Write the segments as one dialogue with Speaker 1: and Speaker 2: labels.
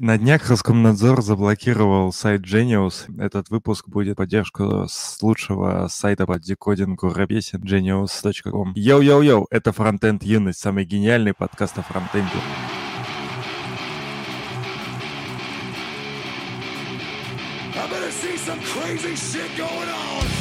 Speaker 1: На днях Роскомнадзор заблокировал сайт Genius. Этот выпуск будет в поддержку с лучшего сайта по декодингу рэп-песен genius.com. Йоу-йоу-йоу, это Фронтенд Юность, самый гениальный подкаст о фронтенде. I better see some crazy shit going on.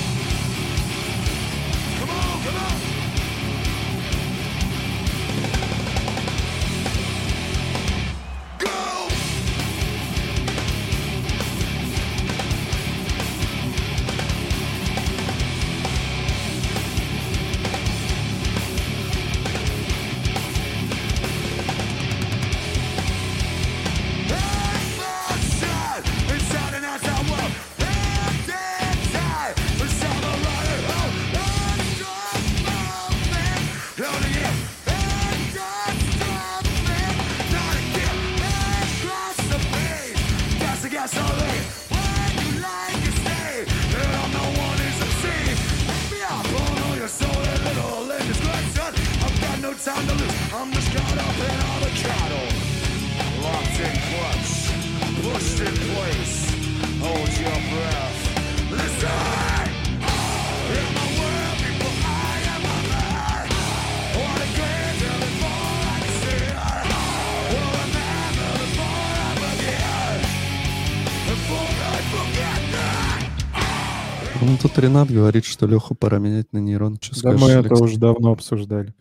Speaker 2: Тут Ренат говорит, что Леху пора менять на нейрон.
Speaker 3: Что да мы это уже давно обсуждали.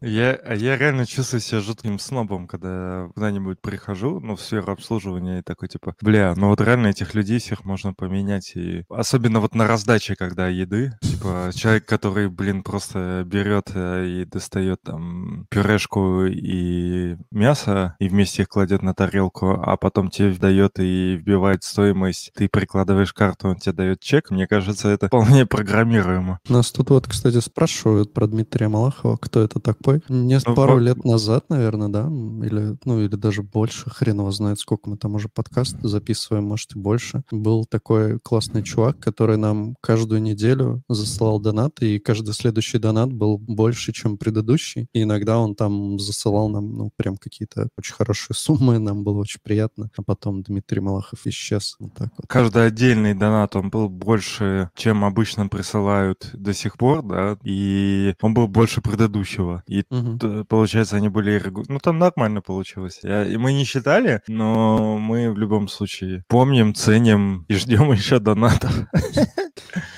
Speaker 1: Я, я реально чувствую себя жутким снобом, когда куда-нибудь прихожу, ну, в сферу обслуживания, и такой, типа, бля, ну вот реально этих людей всех можно поменять. И особенно вот на раздаче, когда еды, типа, человек, который, блин, просто берет э, и достает там пюрешку и мясо, и вместе их кладет на тарелку, а потом тебе дает и вбивает стоимость, ты прикладываешь карту, он тебе дает чек, мне кажется, это вполне программируемо.
Speaker 2: Нас тут вот, кстати, спрашивают про Дмитрия Малахова, кто это такой. Не ну, пару вот... лет назад, наверное, да, или, ну, или даже больше, хрен его знает, сколько мы там уже подкаст записываем, может, и больше. Был такой классный чувак, который нам каждую неделю засылал донаты, и каждый следующий донат был больше, чем предыдущий. И иногда он там засылал нам, ну, прям какие-то очень хорошие суммы, нам было очень приятно. А потом Дмитрий Малахов исчез. Вот так вот.
Speaker 1: Каждый отдельный донат, он был больше, чем обычно присылают до сих пор, да, и он был больше предыдущего. И угу. получается, они были... Ну, там нормально получилось. Я... И мы не считали, но мы в любом случае помним, ценим и ждем еще донатов.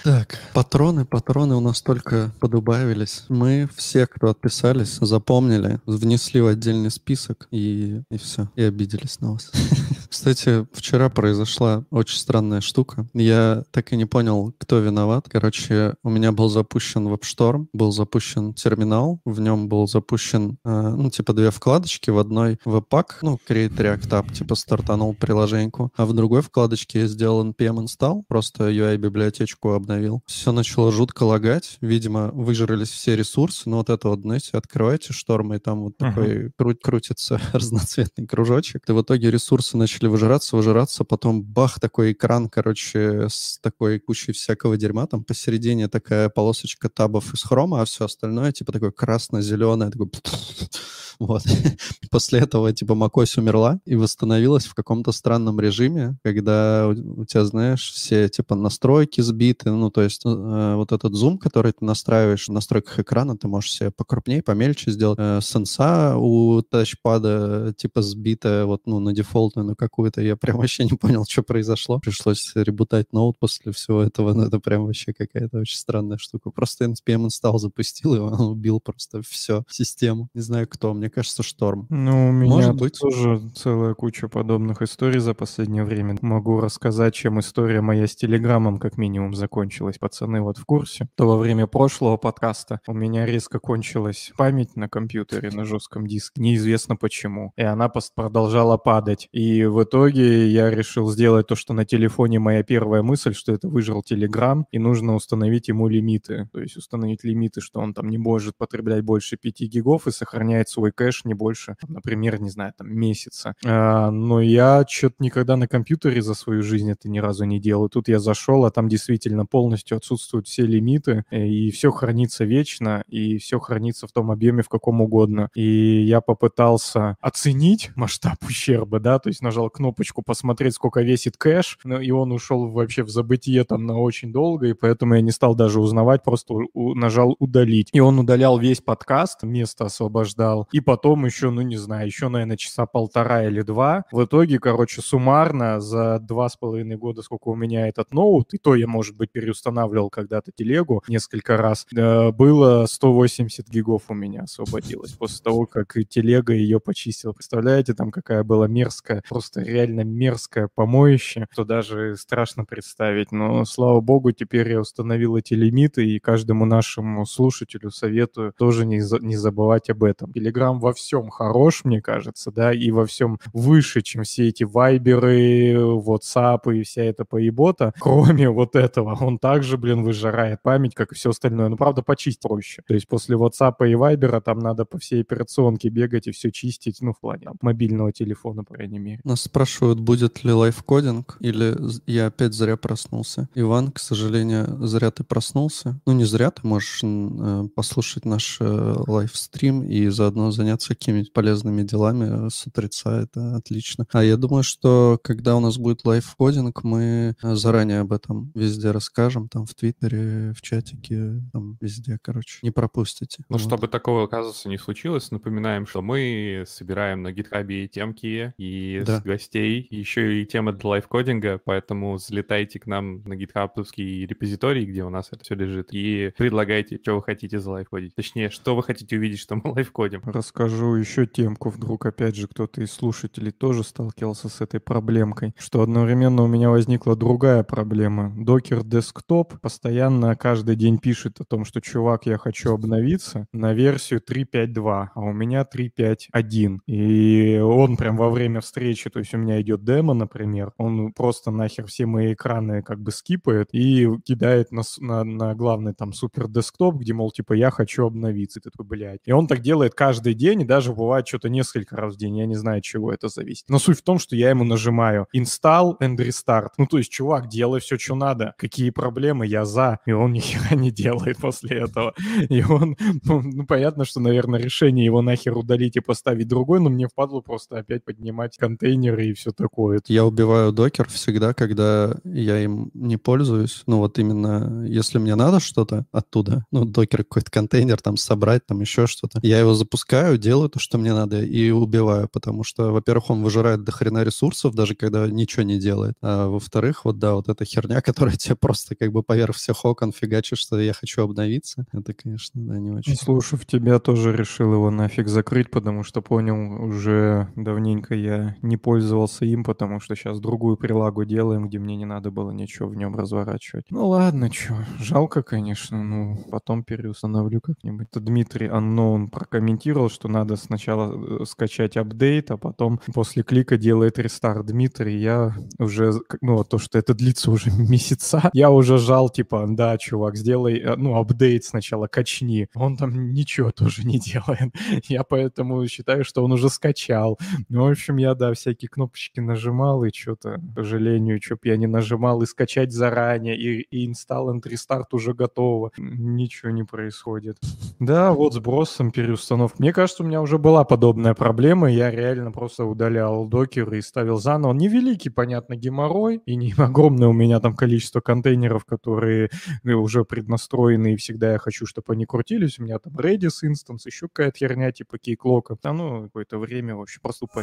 Speaker 2: Так, патроны, патроны у нас только подубавились. Мы все, кто отписались, запомнили, внесли в отдельный список и, и все, и обиделись на вас. Кстати, вчера произошла очень странная штука. Я так и не понял, кто виноват. Короче, у меня был запущен WebStorm, был запущен терминал, в нем был запущен, э, ну, типа две вкладочки, в одной Webpack, ну, Create React App, типа стартанул приложеньку, а в другой вкладочке я сделал npm install, просто UI-библиотечку обновил. Все начало жутко лагать, видимо, выжрались все ресурсы, но вот это вот, знаете, открываете шторм, и там вот uh-huh. такой кру- крутится разноцветный кружочек, и в итоге ресурсы начали выжираться, выжираться, потом бах, такой экран, короче, с такой кучей всякого дерьма, там посередине такая полосочка табов из хрома, а все остальное типа такое красно-зеленое, такое вот. После этого, типа, macOS умерла и восстановилась в каком-то странном режиме, когда у, тебя, знаешь, все, типа, настройки сбиты, ну, то есть э, вот этот зум, который ты настраиваешь в настройках экрана, ты можешь себе покрупнее, помельче сделать. Э, сенса у тачпада, типа, сбитая вот, ну, на дефолтную, на какую-то. Я прям вообще не понял, что произошло. Пришлось ребутать ноут после всего этого. Ну, это прям вообще какая-то очень странная штука. Просто NPM install запустил, и он убил просто все систему. Не знаю, кто. Мне кажется, шторм.
Speaker 3: Ну, у меня Может быть. тоже целая куча подобных историй за последнее время. Могу рассказать, чем история моя с Телеграмом как минимум закончилась. Пацаны вот в курсе. То во время прошлого подкаста у меня резко кончилась память на компьютере, на жестком диске. Неизвестно почему. И она продолжала падать. И в итоге я решил сделать то, что на телефоне моя первая мысль, что это выжил Телеграм, и нужно установить ему лимиты. То есть установить лимиты, что он там не может потреблять больше 5 гигов и сохраняет свой кэш не больше, например, не знаю, там, месяца. А, но я что-то никогда на компьютере за свою жизнь это ни разу не делал. Тут я зашел, а там действительно полностью отсутствуют все лимиты, и все хранится вечно, и все хранится в том объеме, в каком угодно. И я попытался оценить масштаб ущерба, да, то есть нажал кнопочку посмотреть, сколько весит кэш, ну, и он ушел вообще в забытие там на очень долго, и поэтому я не стал даже узнавать, просто у- нажал удалить. И он удалял весь подкаст, место освобождал, и потом еще, ну не знаю, еще, наверное, часа полтора или два. В итоге, короче, суммарно за два с половиной года, сколько у меня этот ноут, и то я, может быть, переустанавливал когда-то телегу несколько раз, э, было 180 гигов у меня освободилось после того, как телега ее почистила. Представляете, там какая была мерзкая, просто реально мерзкое помоище, что даже страшно представить. Но, слава богу, теперь я установил эти лимиты, и каждому нашему слушателю советую тоже не, за- не забывать об этом. Телеграм во всем хорош, мне кажется, да, и во всем выше, чем все эти вайберы, WhatsApp и вся эта поебота. Кроме вот этого, он также, блин, выжирает память, как и все остальное. Ну, правда, почистить проще. То есть после WhatsApp и вайбера там надо по всей операционке бегать и все чистить, ну, в плане там, мобильного телефона, по крайней мере.
Speaker 2: Нас спрашивают, будет ли лайфкодинг, или я опять зря проснулся. Иван, к сожалению, зря ты проснулся. Ну, не зря, ты можешь э, послушать наш э, лайвстрим и заодно заняться какими-нибудь полезными делами э, с утреца, это отлично. А я думаю, что когда у нас будет лайфкодинг, мы э, заранее об этом везде расскажем, там в Твиттере, в чатике, там везде, короче. Не пропустите.
Speaker 4: Но
Speaker 2: Вот.
Speaker 4: чтобы такого, оказывается, не случилось, напоминаем, что мы собираем на гитхабе и темки, и
Speaker 2: Да.
Speaker 4: с гостей, еще и темы для лайфкодинга, поэтому залетайте к нам на гитхабовский репозиторий, где у нас это все лежит, и предлагайте, что вы хотите за лайфкодить. Точнее, что вы хотите увидеть, что мы лайфкодим.
Speaker 3: Расскажу еще темку, вдруг опять же кто-то из слушателей тоже сталкивался с этой проблемкой, что одновременно у меня возникла другая проблема. Докер Desktop постоянно каждый день пишет о том, что чувак, я хочу обновиться на версию 3.5.2, а у меня 3.5.1. И он прям во время встречи, то есть у меня идет демо, например, он просто нахер все мои экраны как бы скипает и кидает на, на, на главный там супер десктоп, где, мол, типа, я хочу обновиться. И ты такой, блядь. И он так делает каждый день, и даже бывает что-то несколько раз в день. Я не знаю, от чего это зависит. Но суть в том, что я ему нажимаю install and restart. Ну, то есть, чувак, делай все, что надо. Какие проблемы, я за. И он ни хера не делает после этого. И он, ну, ну, понятно, что, наверное, решение его нахер удалить и поставить другой, но мне впадло просто опять поднимать контейнеры и все такое.
Speaker 2: Я убиваю докер всегда, когда я им не пользуюсь. Ну вот именно, если мне надо что-то оттуда, ну докер какой-то контейнер там собрать, там еще что-то, я его запускаю, делаю то, что мне надо, и убиваю, потому что, во-первых, он выжирает до хрена ресурсов, даже когда ничего не делает. А во-вторых, вот да, вот эта херня, которая тебе просто как бы поверх всех окон фигачит, что я хочу обновиться, это, конечно, да, не очень.
Speaker 3: Слушав тебя, тоже решил его нафиг закрыть, потому что понял, уже давненько я не пользовался им, потому что сейчас другую прилагу делаем, где мне не надо было ничего в нем разворачивать. Ну ладно, чё, жалко, конечно, ну потом переустановлю как-нибудь. Это Дмитрий Unknown прокомментировал, что надо сначала э, скачать апдейт, а потом после клика делает рестарт. Дмитрий, я уже, ну то, что это длится уже месяца, я уже жал, типа, да, чувак, сделай, э, ну, апдейт сначала, качни. Он там ничего тоже не делает. Я поэтому считаю, что он уже скачал. Ну, в общем, я, да, всякие кнопочки нажимал, и что-то, к сожалению, что я не нажимал, и скачать заранее, и, и install and restart уже готово. Ничего не происходит. Да, вот с бросом переустановки. Мне кажется, у меня уже была подобная проблема. Я реально просто удалял докер и ставил заново. Невеликий, понятно, геморрой, и не огромное у меня там количество контейнеров, которые э, уже преднастроены, и всегда я хочу, чтобы они крутились. У меня там Redis инстанс, еще какая-то херня типа кейклока. Да ну, какое-то время вообще просто тупо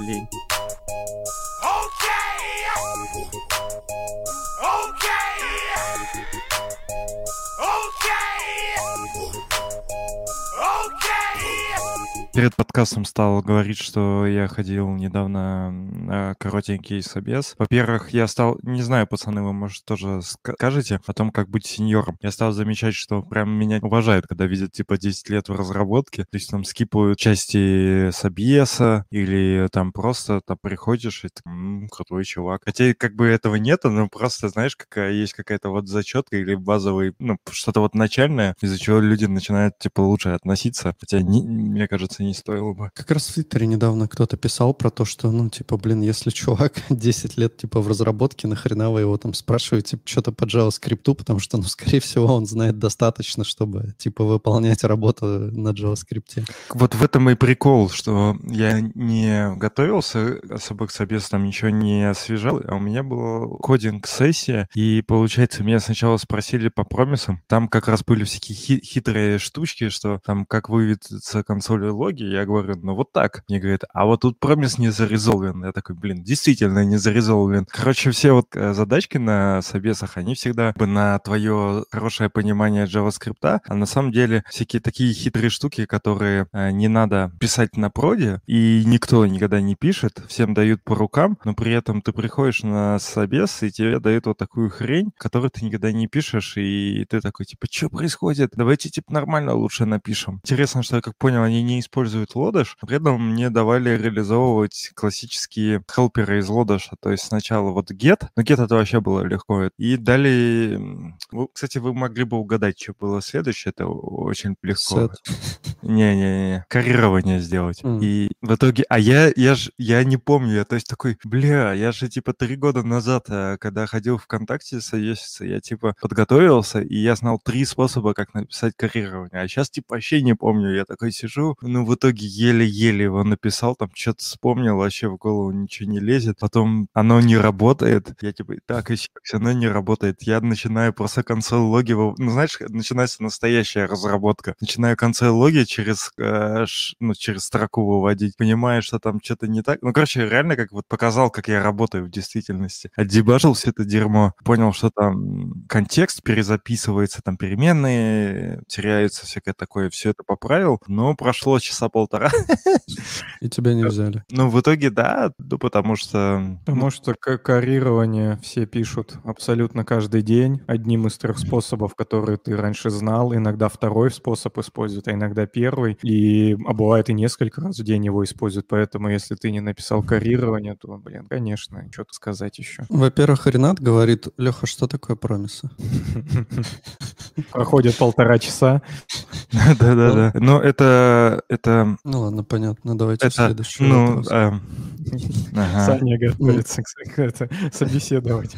Speaker 1: Перед подкастом стал говорить, что я ходил недавно на коротенький собес. Во-первых, я стал, не знаю, пацаны, вы, может, тоже ска- скажете о том, как быть сеньором. Я стал замечать, что прям меня уважают, когда видят, типа, 10 лет в разработке. То есть там скипают части собеса или там просто там приходишь и ты, «М, крутой чувак. Хотя как бы этого нет, но просто, знаешь, какая есть какая-то вот зачетка или базовый, ну, что-то вот начальное, из-за чего люди начинают, типа, лучше относиться. Хотя, не- мне кажется, не стоило бы.
Speaker 2: Как раз в Твиттере недавно кто-то писал про то, что, ну, типа, блин, если чувак 10 лет, типа, в разработке, нахрена вы его там спрашиваете что-то по JavaScript, потому что, ну, скорее всего, он знает достаточно, чтобы, типа, выполнять работу на JavaScript.
Speaker 1: Вот в этом и прикол, что я не готовился особо к там ничего не освежал, а у меня была кодинг-сессия, и, получается, меня сначала спросили по промисам, там как раз были всякие хи- хитрые штучки, что там как выведется консоль логи, я говорю, ну вот так. Мне говорят, а вот тут промис не зарезолвен. Я такой, блин, действительно не зарезолвен. Короче, все вот э, задачки на собесах, они всегда бы на твое хорошее понимание JavaScript, а на самом деле всякие такие хитрые штуки, которые э, не надо писать на проде, и никто никогда не пишет, всем дают по рукам, но при этом ты приходишь на собес, и тебе дают вот такую хрень, которую ты никогда не пишешь, и ты такой, типа, что происходит? Давайте, типа, нормально лучше напишем. Интересно, что я как понял, они не используют лодыш, при этом мне давали реализовывать классические хелперы из лодыша, то есть сначала вот get, но get это вообще было легко, и далее, кстати, вы могли бы угадать, что было следующее, это очень легко. Не-не-не, карирование сделать.
Speaker 2: М.
Speaker 1: И в итоге, а я, я ж, я не помню, я то есть такой, бля, я же типа три года назад, э, когда ходил ВКонтакте совеситься, я типа подготовился, и я знал три способа, как написать карирование. А сейчас типа вообще не помню, я такой сижу, ну в итоге еле-еле его написал, там что-то вспомнил, вообще в голову ничего не лезет, потом оно не работает, я типа, так, все равно не работает, я начинаю просто консоль логи, ну знаешь, начинается настоящая разработка, начинаю консоль логи через, э, ш- ну, через строку выводить, понимаю, что там что-то не так, ну, короче, реально как вот показал, как я работаю в действительности, отдебажил все это дерьмо, понял, что там контекст перезаписывается, там переменные теряются, всякое такое, все это поправил, но прошло часа полтора,
Speaker 2: И тебя не взяли.
Speaker 1: ну, в итоге, да, ну, потому что...
Speaker 3: Потому что карирование все пишут абсолютно каждый день. Одним из трех способов, которые ты раньше знал. Иногда второй способ используют, а иногда первый. И, а бывает и несколько раз в день его используют. Поэтому, если ты не написал карирование, то, блин, конечно, что-то сказать еще.
Speaker 2: Во-первых, Ренат говорит, Леха, что такое промисы?
Speaker 3: Проходит полтора часа.
Speaker 1: Да-да-да. Но это... Это...
Speaker 2: Ну ладно, понятно, давайте
Speaker 1: Это...
Speaker 2: следующий
Speaker 1: Ну,
Speaker 2: вопрос.
Speaker 1: эм, ага.
Speaker 3: Саня готовится к, собеседовать.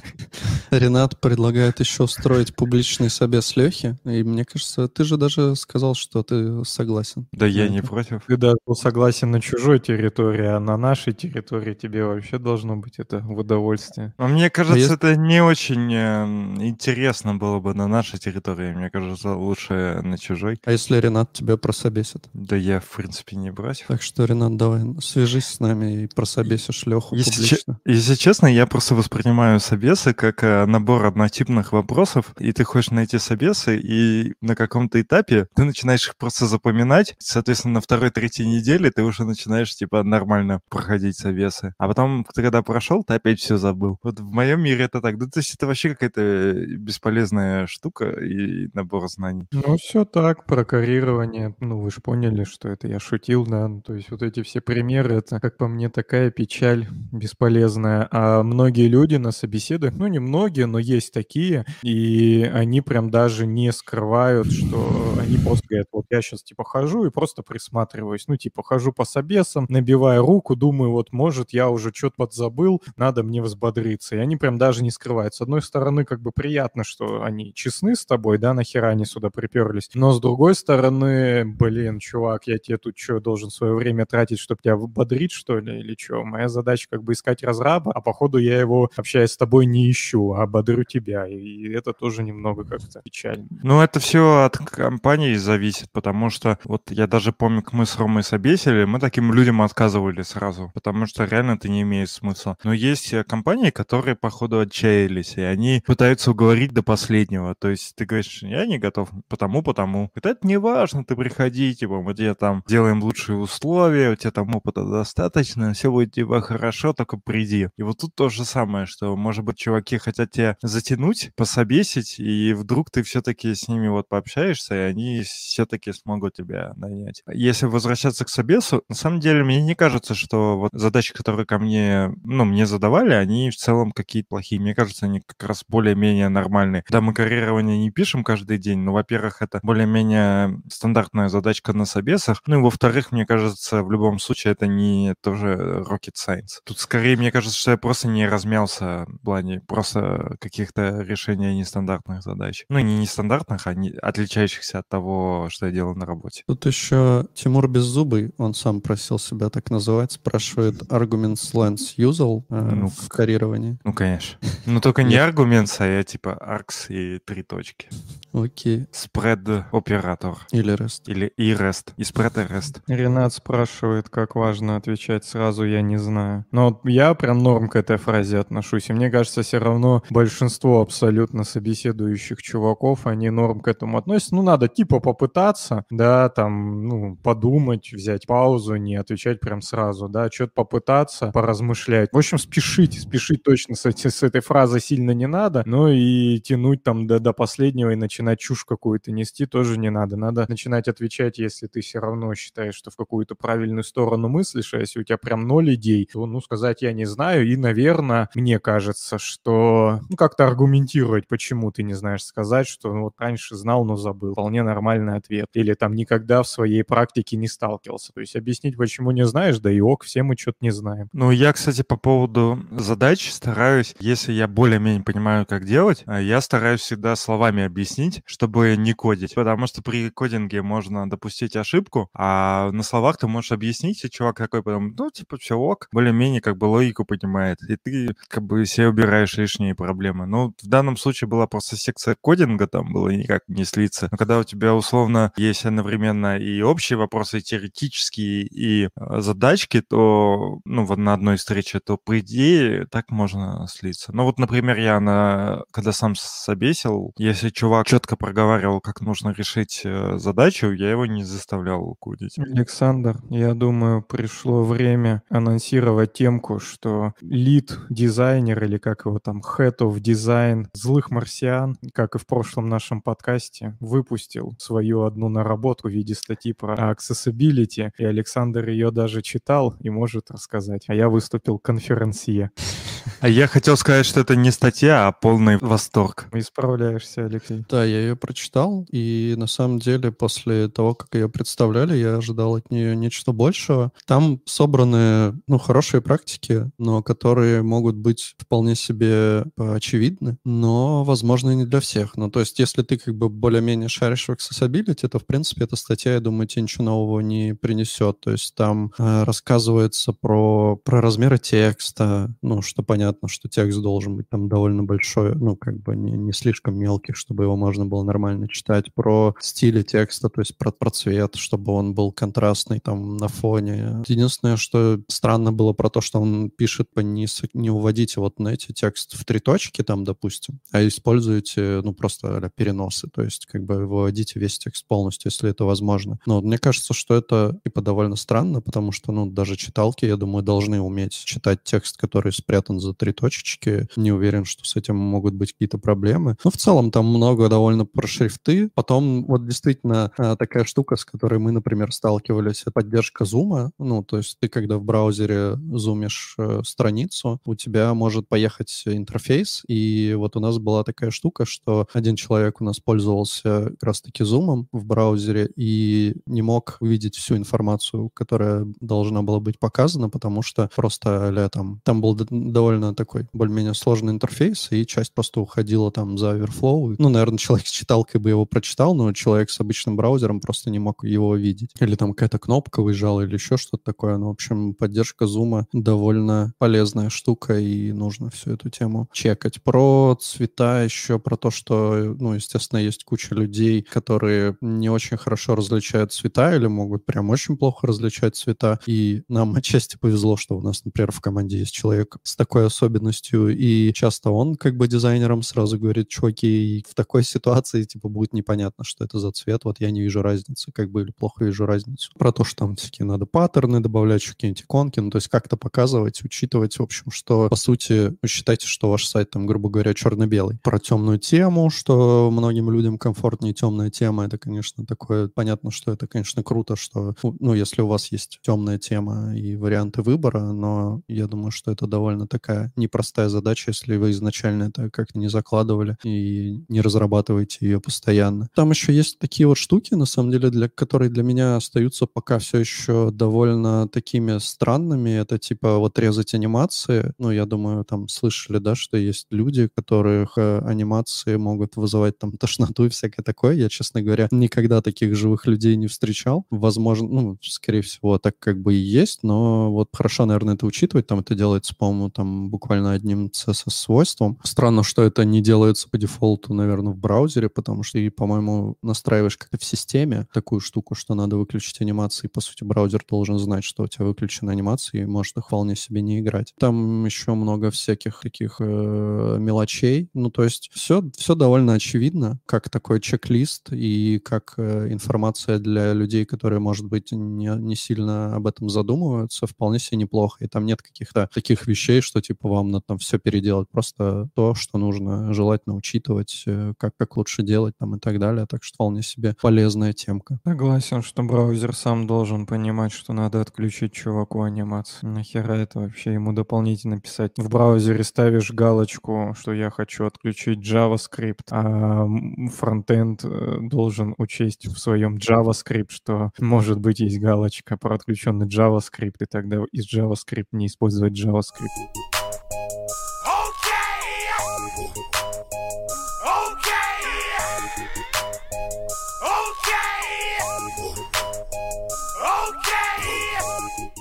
Speaker 2: Ренат предлагает еще устроить публичный собес Лехи, и мне кажется, ты же даже сказал, что ты согласен.
Speaker 1: Да я не против.
Speaker 3: Ты даже был согласен на чужой территории, а на нашей территории тебе вообще должно быть это в удовольствие.
Speaker 1: Но мне кажется,
Speaker 2: если-
Speaker 1: это не очень эм, интересно было бы на нашей территории. Мне кажется, лучше на чужой.
Speaker 2: А если Ренат тебя прособесит?
Speaker 1: Да я, в принципе, не против.
Speaker 2: Так что, Ренат, давай, свяжись с нами и прособесишь Леху
Speaker 1: Если, че-
Speaker 2: публично.
Speaker 1: если честно, я просто воспринимаю собесы как э, набор однотипных вопросов, и ты хочешь найти собесы, и на каком-то этапе ты начинаешь их просто запоминать. Соответственно, на второй-третьей неделе ты уже начинаешь, типа, нормально проходить собесы. А потом, ты когда прошел, ты опять все забыл. Вот в моем мире это так. Да, то есть это вообще какая-то бесполезная штука и набор знаний.
Speaker 3: Ну, все так, про карирование. Ну, вы же поняли, что это я шутил, да. Ну, То есть вот эти все примеры, это, как по мне, такая печаль бесполезная. А многие люди на собеседах, ну, не многие, но есть такие, и они прям даже не скрывают, что они просто говорят, вот я сейчас, типа, хожу и просто присматриваюсь. Ну, типа, хожу по собесам, набиваю руку, думаю, вот, может, я уже что-то подзабыл, надо мне взбодриться. И они прям даже не скрывают. С одной стороны, как бы приятно, что они честны с тобой, да, нахера они сюда приперлись. Но с другой стороны, блин, чувак, я тебе тут что, должен свое время тратить, чтобы тебя бодрить, что ли, или что? Моя задача как бы искать разраба, а походу я его, общаясь с тобой, не ищу, а бодрю тебя. И это тоже немного как-то печально.
Speaker 1: Ну, это все от компании зависит, потому что вот я даже помню, как мы с Ромой собесили, мы таким людям отказывали сразу, потому что реально это не имеет смысла. Но есть э, компании, которые, походу, отчаялись, и они пытаются уговорить до последнего. То есть ты говоришь, я не готов, потому, потому. Это, не важно, ты приходи, типа, мы тебе там делаем лучшие условия, у тебя там опыта достаточно, все будет типа хорошо, только приди. И вот тут то же самое, что, может быть, чуваки хотят тебя затянуть, пособесить, и вдруг ты все-таки с ними вот пообщаешься, и они все-таки смогут тебя нанять. Если возвращаться к собесу, на самом деле мне не кажется, что вот задачи, которые ко мне, ну, мне задавали, они в целом какие-то плохие. Мне кажется, они как раз более-менее нормальные. Да, мы карьерирование не пишем каждый день, но, во-первых, это более-менее стандартная задачка на собесах. Ну и, во-вторых, мне кажется, в любом случае это не тоже rocket science. Тут скорее, мне кажется, что я просто не размялся в плане просто каких-то решения нестандартных задач. Ну, не нестандартных, а не отличающихся от того, что я делал на работе.
Speaker 2: Тут еще Тимур Беззубый, он сам просил себя так называть, спрашивает, arguments lens usal э, ну, в карировании?
Speaker 1: Ну, конечно. Ну, только не arguments, а я типа args и три точки.
Speaker 2: Окей.
Speaker 1: Spread оператор.
Speaker 2: Или REST.
Speaker 1: Или и REST. И spread REST.
Speaker 3: Ренат спрашивает, как важно отвечать сразу, я не знаю. Но я прям норм к этой фразе отношусь. И мне кажется, все равно большинство абсолютно собеседующих чуваков, они норм к этому относятся. Ну, надо типа попытаться, да, там, ну, подумать, взять паузу, не отвечать прям сразу, да, что-то попытаться, поразмышлять. В общем, спешить, спешить точно с, эти, с этой фразой сильно не надо, но и тянуть там до, до последнего и начинать чушь какую-то нести тоже не надо. Надо начинать отвечать, если ты все равно считаешь, что в какую-то правильную сторону мыслишь, а если у тебя прям ноль идей, то, ну, сказать я не знаю, и, наверное, мне кажется, что, ну, как-то аргументировать, почему ты не знаешь сказать, что ну, вот раньше знал, но забыл. Вполне нормальный ответ. Или там никогда в своей практике не сталкивался. То есть объяснить, почему не знаешь, да и ок, все мы что-то не знаем.
Speaker 1: Ну, я, кстати, по поводу задач стараюсь, если я более-менее понимаю, как делать, а я стараюсь всегда словами объяснить, чтобы не кодить. Потому что при кодинге можно допустить ошибку, а на словах ты можешь объяснить, и чувак такой потом, ну, типа, ок, более-менее как бы логику понимает. И ты как бы себе убираешь лишние проблемы. Ну, в данном случае была просто секция кодинга, там было никак не слиться. Но когда у тебя условно есть одновременно и общие вопросы, и теоретические, и э, задачки, то, ну, вот на одной встрече, то, по идее, так можно слиться. Ну, вот, например, я на, когда сам собесил, если чувак четко проговаривал, как нужно решить э, задачу, я его не заставлял кодить.
Speaker 3: Александр, я думаю, пришло время анонсировать темку, что лид-дизайнер или как его там, head of design злых марсиан, как и в прошлом нашем подкасте, выпустил свою одну наработку в виде статьи про accessibility, и Александр ее даже читал и может рассказать. А я выступил конференсье.
Speaker 1: А я хотел сказать, что это не статья, а полный восторг.
Speaker 3: Исправляешься, Алексей.
Speaker 2: Да, я ее прочитал, и на самом деле после того, как ее представляли, я ожидал от нее нечто большего. Там собраны, ну, хорошие практики, но которые могут быть вполне себе очевидны, но, возможно, не для всех. Ну, то есть, если ты как бы более-менее шаришь в accessibility, то, в принципе, эта статья, я думаю, тебе ничего нового не принесет. То есть там э, рассказывается про, про размеры текста, ну, что понятно, что текст должен быть там довольно большой, ну, как бы не, не слишком мелкий, чтобы его можно было нормально читать, про стили текста, то есть про, про цвет, чтобы он был контрастный там на фоне. Единственное, что странно было про то, что он пишет по не, не уводите вот на эти текст в три точки там, допустим, а используете, ну, просто переносы, то есть как бы выводите весь текст полностью, если это возможно. Но мне кажется, что это типа довольно странно, потому что, ну, даже читалки, я думаю, должны уметь читать текст, который спрятан за три точечки. Не уверен, что с этим могут быть какие-то проблемы. Но в целом там много довольно про шрифты. Потом вот действительно а, такая штука, с которой мы, например, сталкивались, это поддержка зума. Ну, то есть ты, когда в браузере зумишь э, страницу, у тебя может поехать интерфейс, и вот у нас была такая штука, что один человек у нас пользовался как раз-таки зумом в браузере и не мог увидеть всю информацию, которая должна была быть показана, потому что просто, а там, там был довольно такой более-менее сложный интерфейс, и часть просто уходила там за Overflow. Ну, наверное, человек с читалкой бы его прочитал, но человек с обычным браузером просто не мог его видеть. Или там какая-то кнопка выезжала, или еще что-то такое. Ну, в общем, поддержка зума довольно полезная штука, и нужно всю эту тему чекать. Про цвета еще, про то, что, ну, естественно, есть куча людей, которые не очень хорошо различают цвета или могут прям очень плохо различать цвета. И нам отчасти повезло, что у нас, например, в команде есть человек с такой такой особенностью, и часто он как бы дизайнером сразу говорит, чуваки, в такой ситуации типа будет непонятно, что это за цвет, вот я не вижу разницы, как бы, или плохо вижу разницу. Про то, что там всякие надо паттерны добавлять, какие-нибудь иконки, ну, то есть как-то показывать, учитывать, в общем, что, по сути, вы считаете, что ваш сайт там, грубо говоря, черно-белый. Про темную тему, что многим людям комфортнее темная тема, это, конечно, такое, понятно, что это, конечно, круто, что, ну, если у вас есть темная тема и варианты выбора, но я думаю, что это довольно такая непростая задача, если вы изначально это как-то не закладывали и не разрабатываете ее постоянно. Там еще есть такие вот штуки, на самом деле, для которые для меня остаются пока все еще довольно такими странными. Это типа вот резать анимации. Ну, я думаю, там слышали, да, что есть люди, которых э, анимации могут вызывать там тошноту и всякое такое. Я, честно говоря, никогда таких живых людей не встречал. Возможно, ну, скорее всего, так как бы и есть, но вот хорошо, наверное, это учитывать. Там это делается, по-моему, там буквально одним CSS-свойством. Странно, что это не делается по дефолту, наверное, в браузере, потому что и, по-моему, настраиваешь как-то в системе такую штуку, что надо выключить анимации. По сути, браузер должен знать, что у тебя выключены анимации, и может их вполне себе не играть. Там еще много всяких таких э, мелочей. Ну, то есть все, все довольно очевидно, как такой чек-лист и как э, информация для людей, которые, может быть, не, не сильно об этом задумываются, вполне себе неплохо. И там нет каких-то таких вещей, что типа вам надо там все переделать. Просто то, что нужно желательно учитывать, э, как, как лучше делать там и так далее. Так что вполне себе полезная темка.
Speaker 3: Согласен, что браузер сам должен понимать, что надо отключить чуваку анимацию. Нахера это вообще ему дополнительно писать? В браузере ставишь галочку, что я хочу отключить JavaScript, а фронтенд э, должен учесть в своем JavaScript, что может быть есть галочка про отключенный JavaScript, и тогда из JavaScript не использовать JavaScript.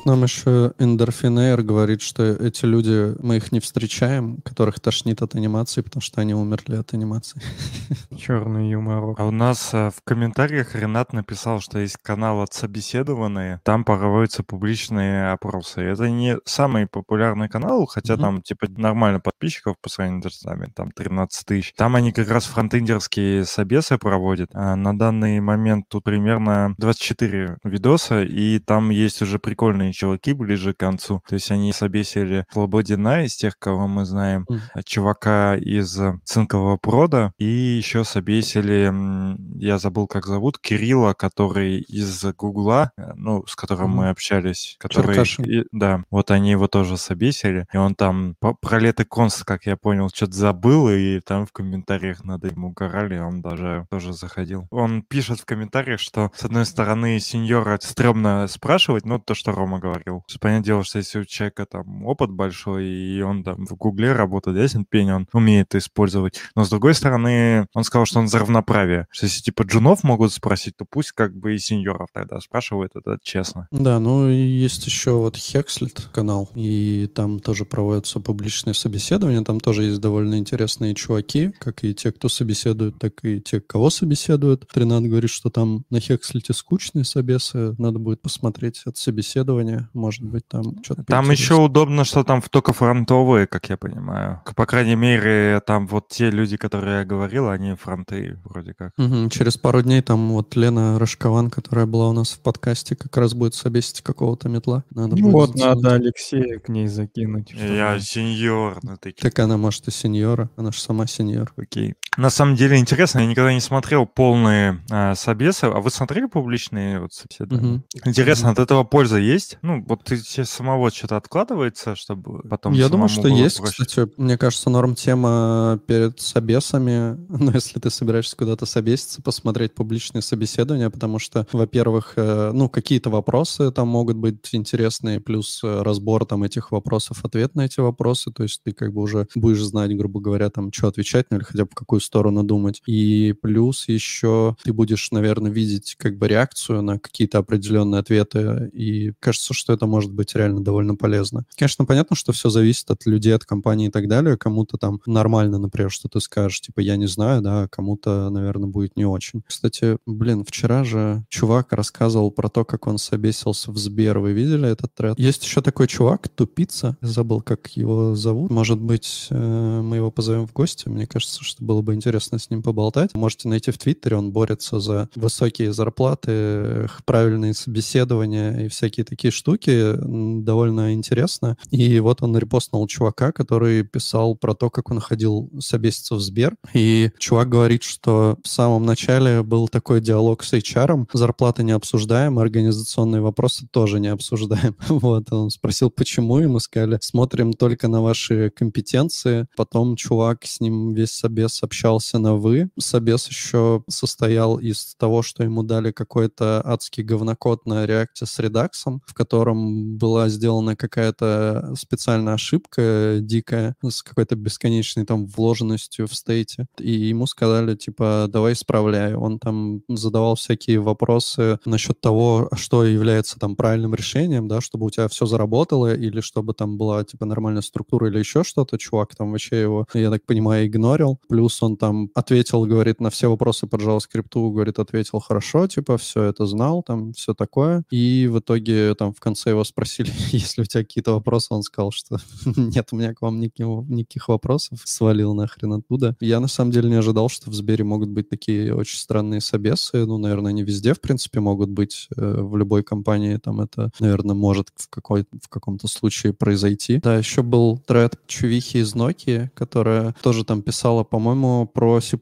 Speaker 2: Нам еще Эндорфинейр говорит, что эти люди, мы их не встречаем, которых тошнит от анимации, потому что они умерли от анимации.
Speaker 3: Черный юмор.
Speaker 1: А у нас э, в комментариях Ренат написал, что есть канал от собеседованные, там проводятся публичные опросы. Это не самый популярный канал, хотя mm-hmm. там типа нормально подписчиков по сравнению с нами, там 13 тысяч. Там они как раз фронтендерские собесы проводят. А на данный момент тут примерно 24 видоса, и там есть уже прикольные чуваки ближе к концу. То есть они собесили Слободина из тех, кого мы знаем, mm. чувака из цинкового прода, и еще собесили, я забыл, как зовут, Кирилла, который из Гугла, э, ну, с которым mm. мы общались, который... И, да, вот они его тоже собесили, и он там про лето конст, как я понял, что-то забыл, и там в комментариях надо ему угорали, он даже тоже заходил. Он пишет в комментариях, что, с одной стороны, сеньора стрёмно спрашивать, ну, то, что Рома говорил. Понятное дело, что если у человека там опыт большой, и он там в Гугле работает, ясен пень, он умеет использовать. Но с другой стороны, он сказал, что он за равноправие. Что если типа джунов могут спросить, то пусть как бы и сеньоров тогда спрашивают, это честно.
Speaker 2: Да, ну и есть еще вот Hexlet канал, и там тоже проводятся публичные собеседования, там тоже есть довольно интересные чуваки, как и те, кто собеседует, так и те, кого собеседуют. Тринат говорит, что там на Hexlet скучные собесы, надо будет посмотреть от собеседования может быть, там что-то...
Speaker 1: Там еще удобно, что там только фронтовые, как я понимаю. По крайней мере, там вот те люди, которые я говорил, они фронты вроде как.
Speaker 2: Угу. Через пару дней там вот Лена Рожкован, которая была у нас в подкасте, как раз будет собесить какого-то метла.
Speaker 3: Надо ну вот, надо Алексея к ней закинуть.
Speaker 1: Я сеньор. Ну,
Speaker 2: такие. Так она, может, и сеньора. Она же сама сеньор.
Speaker 1: Окей. На самом деле интересно, я никогда не смотрел полные э, собесы. А вы смотрели публичные вот собеседования? Угу. Интересно, угу. от этого польза есть? Ну, вот ты тебе самого что-то откладывается, чтобы потом
Speaker 2: Я думаю, что есть, проще. кстати. Мне кажется, норм тема перед собесами, ну, если ты собираешься куда-то собеситься, посмотреть публичные собеседования, потому что, во-первых, э, ну, какие-то вопросы там могут быть интересные, плюс э, разбор там этих вопросов, ответ на эти вопросы, то есть ты как бы уже будешь знать, грубо говоря, там, что отвечать, ну, или хотя бы в какую сторону думать. И плюс еще ты будешь, наверное, видеть как бы реакцию на какие-то определенные ответы, и, кажется, кажется, что это может быть реально довольно полезно. Конечно, понятно, что все зависит от людей, от компании и так далее. Кому-то там нормально, например, что ты скажешь, типа, я не знаю, да, а кому-то, наверное, будет не очень. Кстати, блин, вчера же чувак рассказывал про то, как он собесился в Сбер. Вы видели этот тред? Есть еще такой чувак, Тупица, забыл, как его зовут. Может быть, э, мы его позовем в гости. Мне кажется, что было бы интересно с ним поболтать. Можете найти в Твиттере, он борется за высокие зарплаты, правильные собеседования и всякие такие штуки. Довольно интересно. И вот он репостнул чувака, который писал про то, как он ходил собеситься в Сбер. И чувак говорит, что в самом начале был такой диалог с HR, зарплаты не обсуждаем, организационные вопросы тоже не обсуждаем. Вот, он спросил, почему, и мы сказали, смотрим только на ваши компетенции. Потом чувак с ним весь собес общался на «вы». Собес еще состоял из того, что ему дали какой-то адский говнокод на реакте с редаксом, в котором была сделана какая-то специальная ошибка дикая с какой-то бесконечной там вложенностью в стейте. И ему сказали, типа, давай исправляй. Он там задавал всякие вопросы насчет того, что является там правильным решением, да, чтобы у тебя все заработало или чтобы там была, типа, нормальная структура или еще что-то. Чувак там вообще его, я так понимаю, игнорил. Плюс он там ответил, говорит, на все вопросы по JavaScript, говорит, ответил хорошо, типа, все это знал, там, все такое. И в итоге там в конце его спросили, есть ли у тебя какие-то вопросы, он сказал, что нет, у меня к вам никаких, вопросов, свалил нахрен оттуда. Я на самом деле не ожидал, что в Сбере могут быть такие очень странные собесы. Ну, наверное, не везде, в принципе, могут быть. Э, в любой компании там это, наверное, может в, какой, в каком-то случае произойти. Да, еще был тред Чувихи из Nokia, которая тоже там писала, по-моему, про C++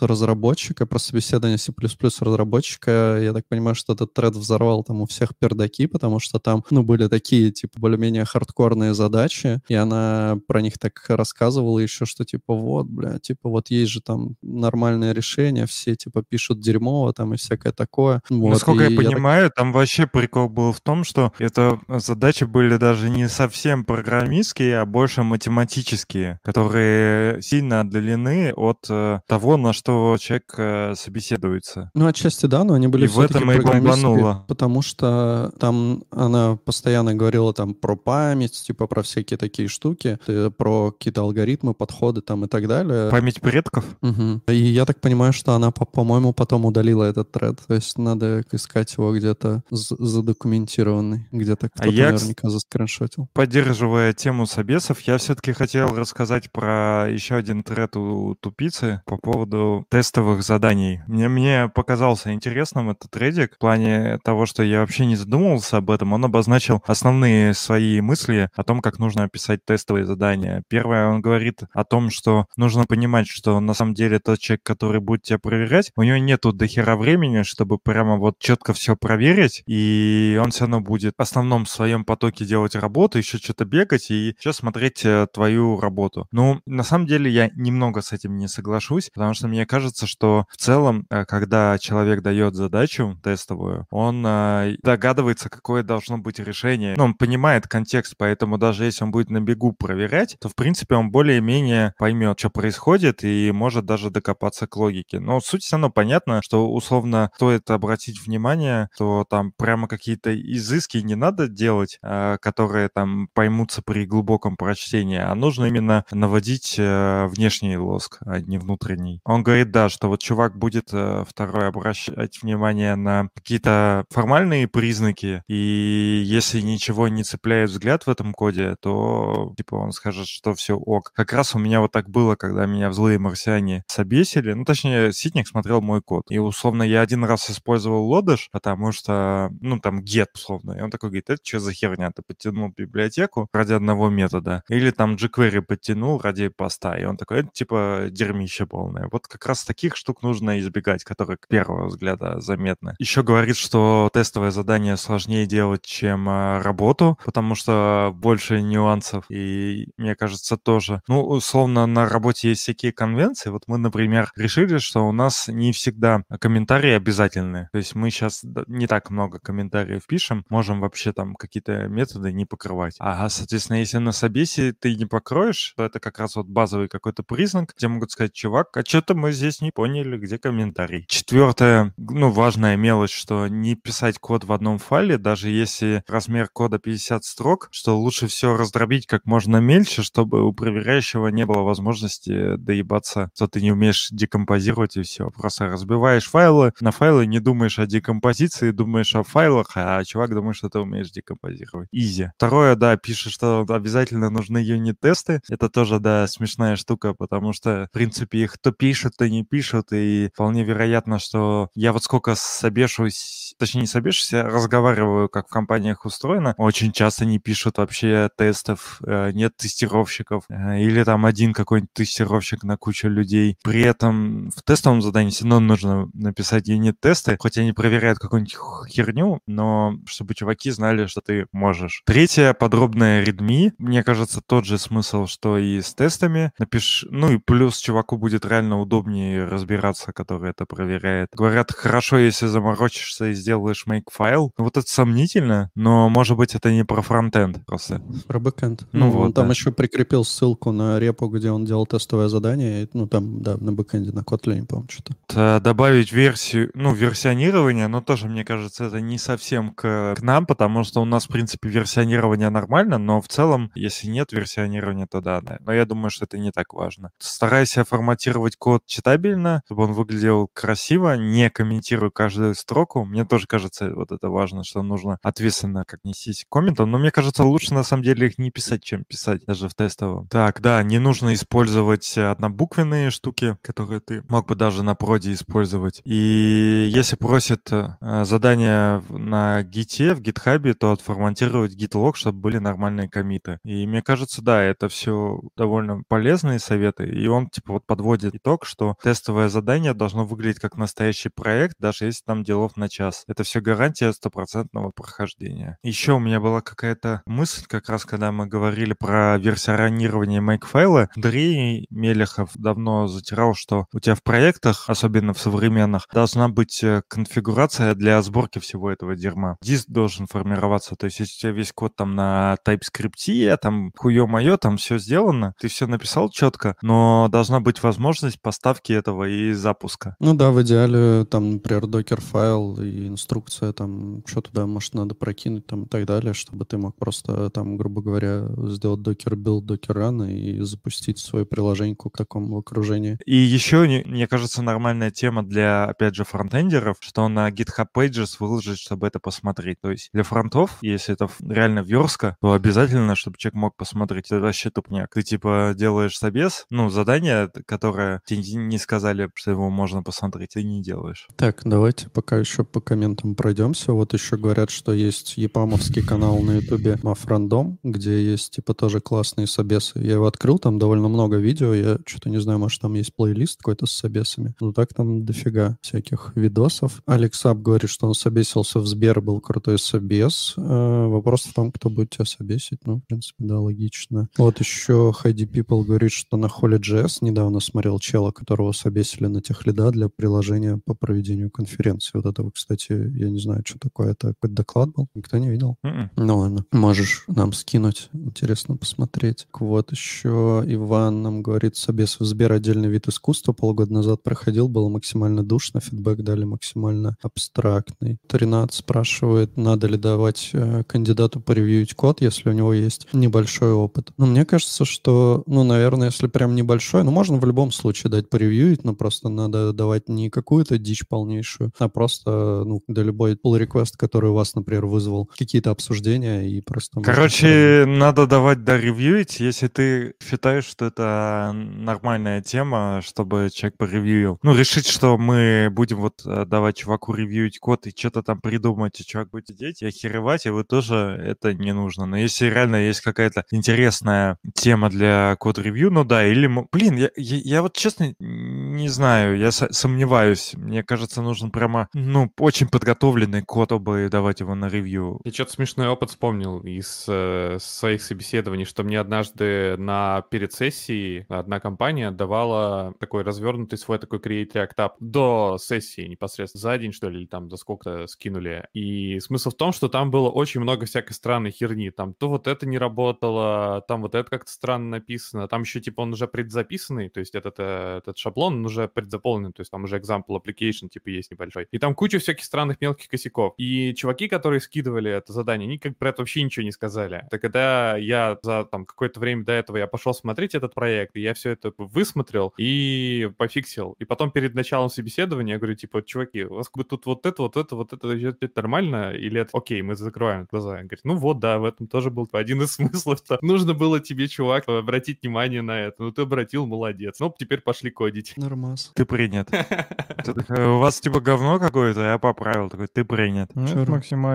Speaker 2: разработчика, про собеседование C++ разработчика. Я так понимаю, что этот тред взорвал там у всех пердаки, потому что там, ну, были такие, типа, более-менее хардкорные задачи, и она про них так рассказывала еще, что, типа, вот, бля, типа, вот есть же там нормальное решение, все, типа, пишут дерьмово там и всякое такое. Вот,
Speaker 1: Насколько я понимаю, так... там вообще прикол был в том, что это задачи были даже не совсем программистские, а больше математические, которые сильно отдалены от э, того, на что человек э, собеседуется.
Speaker 2: Ну, отчасти да, но они были
Speaker 1: и в этом и бомбануло.
Speaker 2: Потому что там она постоянно говорила там про память, типа про всякие такие штуки, э, про какие-то алгоритмы, подходы там и так далее.
Speaker 1: Память предков?
Speaker 2: Угу. И я так понимаю, что она, по-моему, потом удалила этот тред. То есть надо искать его где-то задокументированный, где-то кто-то а я, наверняка заскриншотил.
Speaker 1: Поддерживая тему собесов, я все-таки хотел рассказать про еще один тред у тупицы по поводу тестовых заданий. Мне, мне показался интересным этот тредик в плане того, что я вообще не задумывался об этом. Он обозначил основные свои мысли о том, как нужно описать тестовые задания. Первое, он говорит о том, что нужно понимать, что на самом деле тот человек, который будет тебя проверять, у него нету дохера времени, чтобы прямо вот четко все проверить, и он все равно будет в основном в своем потоке делать работу, еще что-то бегать и еще смотреть э, твою работу. Ну, на самом деле я немного с этим не соглашусь, потому что мне кажется, что в целом, э, когда человек дает задачу тестовую, он э, догадывается, какое должно быть решение. Ну, он понимает контекст, поэтому даже если он будет на бегу проверять, то, в принципе, он более-менее поймет, что происходит, и может даже докопаться к логике. Но суть все равно понятна, что условно стоит обратить внимание, то там прямо какие-то изыски не надо делать, э, которые там поймутся при глубоком прочтении, а нужно именно наводить э, внешний лоск, а не внутренний. Он говорит, да, что вот чувак будет э, второй обращать внимание на какие-то формальные признаки, и если ничего не цепляет взгляд в этом коде, то типа он скажет, что все ок. Как раз у меня вот так было, когда меня в злые марсиане собесили, ну точнее, Ситник смотрел мой код, и условно я один раз использовал лодыш, потому что, ну там get условно, и он такой говорит, это что за херня, ты подтянул библиотеку ради одного метода, или там jQuery подтянул ради поста, и он такой, это типа дерьмище полное. Вот как раз таких штук нужно избегать, которые к первого взгляда заметны. Еще говорит, что тестовое задание сложнее делать, чем а, работу, потому что больше нюансов, и мне кажется тоже. Ну, условно, на работе есть всякие конвенции. Вот мы, например, решили, что у нас не всегда комментарии обязательны. То есть мы сейчас не так много комментариев пишем, можем вообще там какие-то методы не покрывать. А, соответственно, если на собесе ты не покроешь, то это как раз вот базовый какой-то признак, где могут сказать, чувак, а что-то мы здесь не поняли, где комментарий. Четвертое, ну, важная мелочь, что не писать код в одном файле, даже если размер кода 50 строк, что лучше все раздробить как можно мельче, чтобы у проверяющего не было возможности доебаться, что ты не умеешь декомпозировать и все. Просто разбиваешь файлы, на файлы не думаешь о декомпозиции, думаешь о файлах, а чувак думает, что ты умеешь декомпозировать. Изи. Второе, да, пишет, что обязательно нужны юнит-тесты. Это тоже, да, смешная штука, потому что, в принципе, их то пишут, то не пишут, и вполне вероятно, что я вот сколько собешусь, точнее, не собешусь, я разговариваю, как в компаниях устроено, очень часто не пишут вообще тестов, э, нет тестировщиков, э, или там один какой-нибудь тестировщик на кучу людей. При этом в тестовом задании все равно нужно написать юнит-тесты, хоть они проверяют какую-нибудь херню, но чтобы чуваки знали, что ты можешь. Третье, подробное readme. Мне кажется, тот же смысл, что и с тестами. Напиши, ну и плюс чуваку будет реально удобнее разбираться, который это проверяет. Говорят, хорошо, если заморочишься и сделаешь make файл. Вот это сомнительно, но может быть это не про фронтенд просто.
Speaker 2: Про бэкэнд. Ну, ну вот, он там да. еще прикрепил ссылку на репу, где он делал тестовое задание. Ну там, да, на бэкэнде, на Kotlin, по-моему, что-то.
Speaker 1: Добавить версию, ну, версионирование, но тоже, мне кажется, это не совсем к, к нам, потому что у нас, в принципе, версионирование нормально, но в целом, если нет версионирования, то да, да. Но я думаю, что это не так важно. Старайся форматировать код читабельно, чтобы он выглядел красиво, не комментируй каждую строку. Мне тоже кажется, вот это важно, что нужно ответственно как нестись к комментам, но мне кажется, лучше на самом деле их не писать, чем писать даже в тестовом. Так, да, не нужно использовать однобуквенные штуки, которые ты мог бы даже на проде использовать. И если просит э, задание на гите, в гитхабе, то отформатировать гитлог, чтобы были нормальные комиты. И мне кажется, да, это все довольно полезные советы. И он, типа, вот подводит итог, что тестовое задание должно выглядеть как настоящий проект, даже если там делов на час. Это все гарантия стопроцентного прохождения. Еще у меня была какая-то мысль, как раз когда мы говорили про версионирование make-файла. Андрей Мелехов давно затирал, что у тебя в проектах, особенно в современных, должна быть э, конфигурация для сборки всего этого дерьма. Диск должен формироваться. То есть, если у тебя весь код там на TypeScript, там хуё-моё, там все сделано, ты все написал четко, но должна быть возможность поставки этого и запуска.
Speaker 2: Ну да, в идеале там, например, Dockerfile и инструкция, там, что туда, может, надо прокинуть там и так далее, чтобы ты мог просто там, грубо говоря, сделать docker build, docker run и запустить свою приложеньку в таком окружении.
Speaker 1: И еще, мне кажется, нормальная тема для, опять же, фронтендеров, что на GitHub Pages выложить, чтобы это посмотреть. То есть для фронтов, если это реально верстка, то обязательно, чтобы человек мог посмотреть. Это вообще тупняк. Ты типа делаешь собес, ну, задание, которое тебе не сказали, что его можно посмотреть, ты не делаешь.
Speaker 2: Так, давайте пока еще по комментам пройдемся. Вот еще говорят, что есть япамовский канал на ютубе Мафрандом, где есть типа тоже классные собесы. Я его открыл, там довольно много видео. Я что-то не знаю, может там есть плейлист какой-то с собесами. Ну так там дофига всяких видосов. Алекс Ап говорит, что он собесился в Сбер, был крутой собес. Э, вопрос в том, кто будет тебя собесить. Ну, в принципе, да, логично. Вот еще Хайди People говорит, что на Holy.js недавно смотрел чела, которого собесили на тех лида для приложения по проведению конференции. Вот этого, кстати, я не знаю, что такое. Это какой-то доклад был? Никто не видел? Mm-mm. М-м. Ну ладно. Можешь нам скинуть. Интересно посмотреть. Вот еще Иван нам говорит, собес в Сбер отдельный вид искусства. Полгода назад проходил, было максимально душно, фидбэк дали максимально абстрактный. Ренат спрашивает, надо ли давать э, кандидату поревьюить код, если у него есть небольшой опыт. Ну, мне кажется, что, ну, наверное, если прям небольшой, ну, можно в любом случае дать поревьюить, но просто надо давать не какую-то дичь полнейшую, а просто, ну, да любой pull request, который у вас, например, вызвал какие-то обсуждения и просто...
Speaker 1: Короче, надо давать, да, ревьюить, если ты считаешь, что это нормальная тема, чтобы человек поревьюил. Ну, решить, что мы будем вот э, давать чуваку ревьюить код и что-то там придумать, и чувак будет сидеть и охеревать, и вы тоже это не нужно. Но если реально есть какая-то интересная тема для код-ревью, ну да, или... Блин, я, я, я вот честно не знаю, я сомневаюсь. Мне кажется, нужно прямо, ну, очень подготовленный код, чтобы давать его на ревью.
Speaker 4: Я что-то смешной опыт вспомнил из э, своих собеседований, что мне однажды на перед сессией одна компания давала такой развернутый свой такой Create React App до сессии непосредственно за день, что ли, или там до сколько-то скинули. И смысл в том, что там было очень много всякой странной херни. Там то вот это не работало, там вот это как-то странно написано, там еще типа он уже предзаписанный, то есть этот, э, этот шаблон уже предзаполнен, то есть там уже example application типа есть небольшой. И там куча всяких странных мелких косяков. И чуваки, которые скидывали это задание, они как про это вообще ничего не сказали. Так когда я за там какое-то время до этого я пошел смотреть этот проект, и я все это высмотрел и пофиксил. И потом перед началом собеседования я говорю, типа, чуваки, у вас как бы тут вот это, вот это, вот это, это, нормально? Или это окей, мы закрываем глаза? Он говорит, ну вот, да, в этом тоже был один из смыслов, что нужно было тебе, чувак, обратить внимание на это. Ну ты обратил, молодец. Ну теперь пошли кодить.
Speaker 2: Нормас.
Speaker 1: Ты принят. У вас типа говно какое-то, я поправил. Такой, ты принят.
Speaker 3: Ну,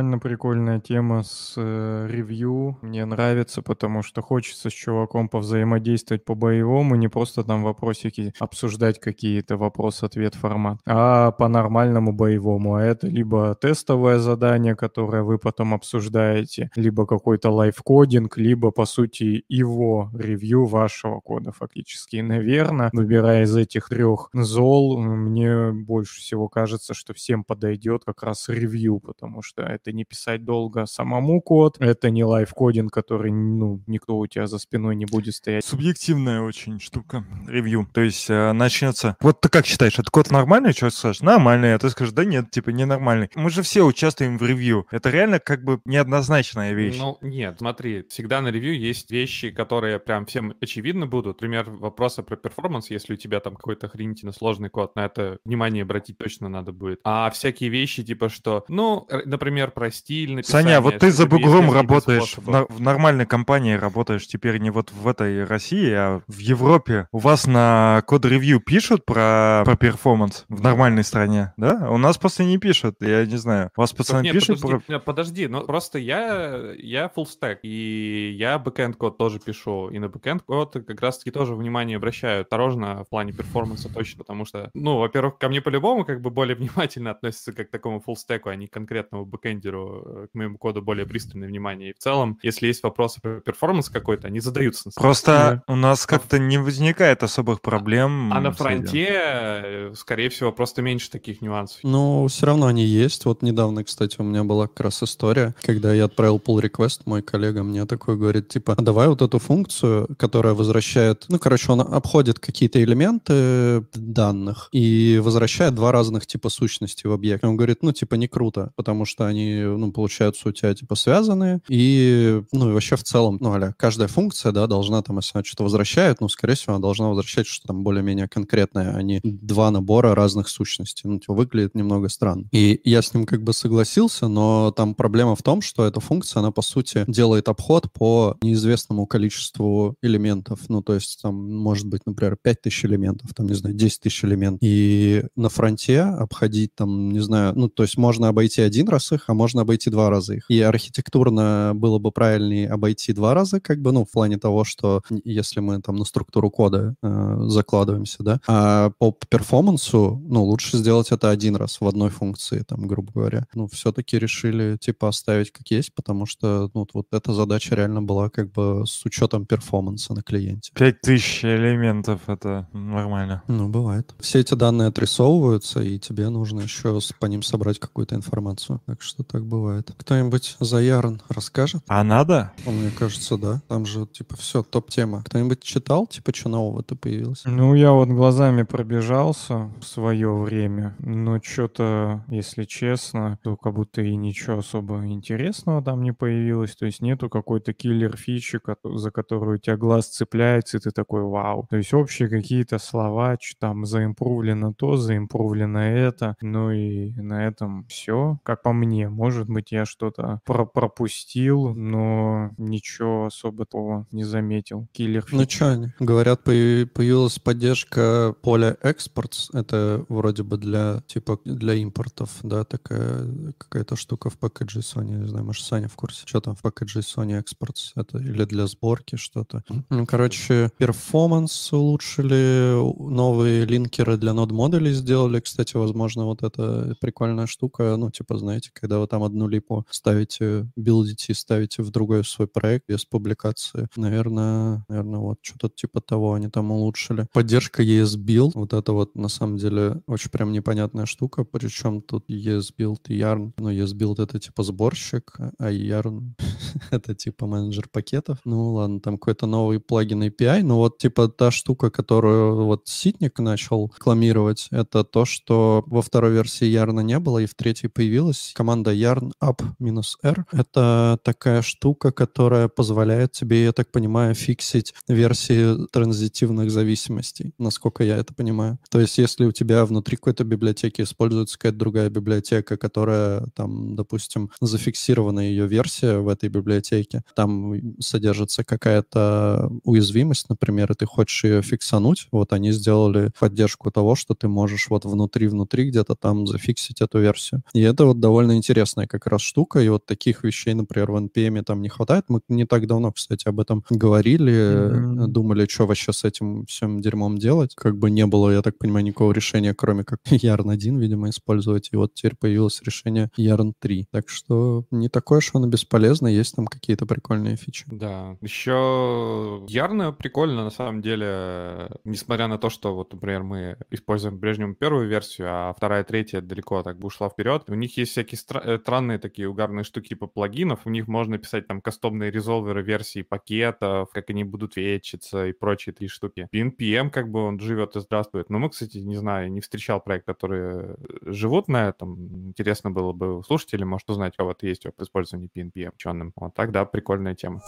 Speaker 3: максимально прикольная тема с э, ревью. Мне нравится, потому что хочется с чуваком повзаимодействовать по-боевому, не просто там вопросики обсуждать какие-то вопрос-ответ формат, а по-нормальному боевому. А это либо тестовое задание, которое вы потом обсуждаете, либо какой-то лайфкодинг, либо, по сути, его ревью вашего кода фактически. И, наверное, выбирая из этих трех зол, мне больше всего кажется, что всем подойдет как раз ревью, потому что это не писать долго самому код, это не лайфкодинг, который, ну, никто у тебя за спиной не будет стоять.
Speaker 1: Субъективная очень штука, ревью. То есть э, начнется... Вот ты как считаешь, этот код нормальный, что скажешь? Нормальный. А ты скажешь, да нет, типа ненормальный. Мы же все участвуем в ревью. Это реально как бы неоднозначная вещь.
Speaker 4: Ну, нет, смотри, всегда на ревью есть вещи, которые прям всем очевидны будут. Например, вопросы про перформанс, если у тебя там какой-то охренительно сложный код, на это внимание обратить точно надо будет. А всякие вещи, типа что, ну, например, про стиль написания.
Speaker 1: Саня, вот ты за бугром работаешь, в, на, в нормальной компании работаешь теперь не вот в этой России, а в Европе. У вас на код-ревью пишут про, про перформанс в нормальной стране, да? У нас просто не пишут, я не знаю. У вас пацаны
Speaker 4: нет,
Speaker 1: пишут
Speaker 4: подожди,
Speaker 1: про...
Speaker 4: Подожди, ну просто я, я full stack, и я бэкэнд код тоже пишу, и на бэкэнд код как раз-таки тоже внимание обращаю осторожно в плане перформанса точно, потому что, ну, во-первых, ко мне по-любому как бы более внимательно относятся как к такому full stack у, а не конкретному бэкэндеру, э, к моему коду более пристальное внимание. И в целом, если есть вопросы про перформанс какой-то, они задаются.
Speaker 1: Просто у нас как-то не возникает особых проблем.
Speaker 4: А на фронте, э, скорее всего, просто меньше таких нюансов.
Speaker 2: Ну, все равно они есть. Вот недавно, кстати, у меня была как раз история, когда я отправил pull request, мой коллега мне такой говорит, типа, «А давай вот эту функцию, которая возвращает, ну, короче, он обходит какие-то элементы данных и возвращает два разных типа сущности в объект. Он говорит, ну, типа, не круто, потому что они, ну, получаются у тебя, типа, связаны, и, ну, и вообще в целом, ну, аля, каждая функция, да, должна там, если она что-то возвращает, ну, скорее всего, она должна возвращать что-то там более-менее конкретное, а не два набора разных сущностей. Ну, типа, выглядит немного странно. И я с ним как бы согласился, но там проблема в том, что эта функция, она, по сути, делает обход по неизвестному количеству элементов. Ну, то есть там может быть, например, 5000 элементов, там, не знаю, 10 тысяч элементов. И на фронте обходить там, не знаю, ну, то есть можно обойти один раз их, а можно обойти два раза их. И архитектурно было бы правильнее обойти два раза, как бы, ну, в плане того, что если мы там на структуру кода э, закладываемся, да, а по перформансу, ну, лучше сделать это один раз в одной функции, там, грубо говоря. Ну, все-таки решили, типа, оставить как есть, потому что, ну, вот эта задача реально была как бы с учетом перформанса на клиенте.
Speaker 1: 5000 элементов, это нормально.
Speaker 2: Ну, бывает. Все эти данные отрисовываются, и тебе нужно еще по ним собрать какую-то информацию. Так что так бывает. Кто-нибудь за Ярн расскажет?
Speaker 1: А надо?
Speaker 2: Мне кажется, да. Там же, типа, все, топ-тема. Кто-нибудь читал, типа, что нового-то появилось?
Speaker 3: Ну, я вот глазами пробежался в свое время, но что-то, если честно, то как будто и ничего особо интересного там не появилось. То есть нету какой-то киллер-фичи, за которую у тебя глаз цепляется, и ты такой, вау. То есть общие какие-то слова, что там заимпровлено то, заимпровлено это. Ну и на этом все. Как по мне, может быть, я что-то про пропустил, но ничего особо такого не заметил. Киллер
Speaker 2: Ну что, говорят, появилась поддержка поля экспорт. Это вроде бы для, типа, для импортов, да, такая какая-то штука в пакетже Sony. Не знаю, может, Саня в курсе, что там в пакетже Sony Exports. Это или для сборки что-то. Ну, короче, перформанс улучшили, новые линкеры для нод-модулей сделали. Кстати, возможно, вот эта прикольная штука, ну, типа, знаете, когда вы там одну липу ставите, билдите и ставите в другой свой проект без публикации. Наверное, наверное, вот что-то типа того они там улучшили. Поддержка ESBuild, вот это вот на самом деле очень прям непонятная штука, причем тут ESBuild и Yarn. Ну, ESBuild это типа сборщик, а Yarn это типа менеджер пакетов. Ну, ладно, там какой-то новый плагин API, но вот типа та штука, которую вот C Гитник начал рекламировать, это то, что во второй версии Ярна не было, и в третьей появилась команда Yarn Up-R. Это такая штука, которая позволяет тебе, я так понимаю, фиксить версии транзитивных зависимостей, насколько я это понимаю. То есть, если у тебя внутри какой-то библиотеки используется какая-то другая библиотека, которая там, допустим, зафиксирована ее версия в этой библиотеке, там содержится какая-то уязвимость, например, и ты хочешь ее фиксануть, вот они сделали поддержку того, что ты можешь вот внутри-внутри где-то там зафиксить эту версию. И это вот довольно интересная как раз штука, и вот таких вещей, например, в NPM там не хватает. Мы не так давно, кстати, об этом говорили, mm-hmm. думали, что вообще с этим всем дерьмом делать. Как бы не было, я так понимаю, никакого решения, кроме как Yarn 1, видимо, использовать. И вот теперь появилось решение Yarn 3. Так что не такое, что оно бесполезно, есть там какие-то прикольные фичи.
Speaker 4: Да. Еще Ярна прикольно, на самом деле, несмотря на то, что вот, например, мы используем по-прежнему первую версию, а вторая, третья далеко так бы ушла вперед. У них есть всякие стра- странные такие угарные штуки типа плагинов. У них можно писать там кастомные резолверы версии пакетов, как они будут вечиться и прочие три штуки. PNPM как бы он живет и здравствует. Но мы, кстати, не знаю, не встречал проект, которые живут на этом. Интересно было бы у слушателей, может, узнать, у кого-то есть опыт использования PNPM ученым. Вот так, да, прикольная тема.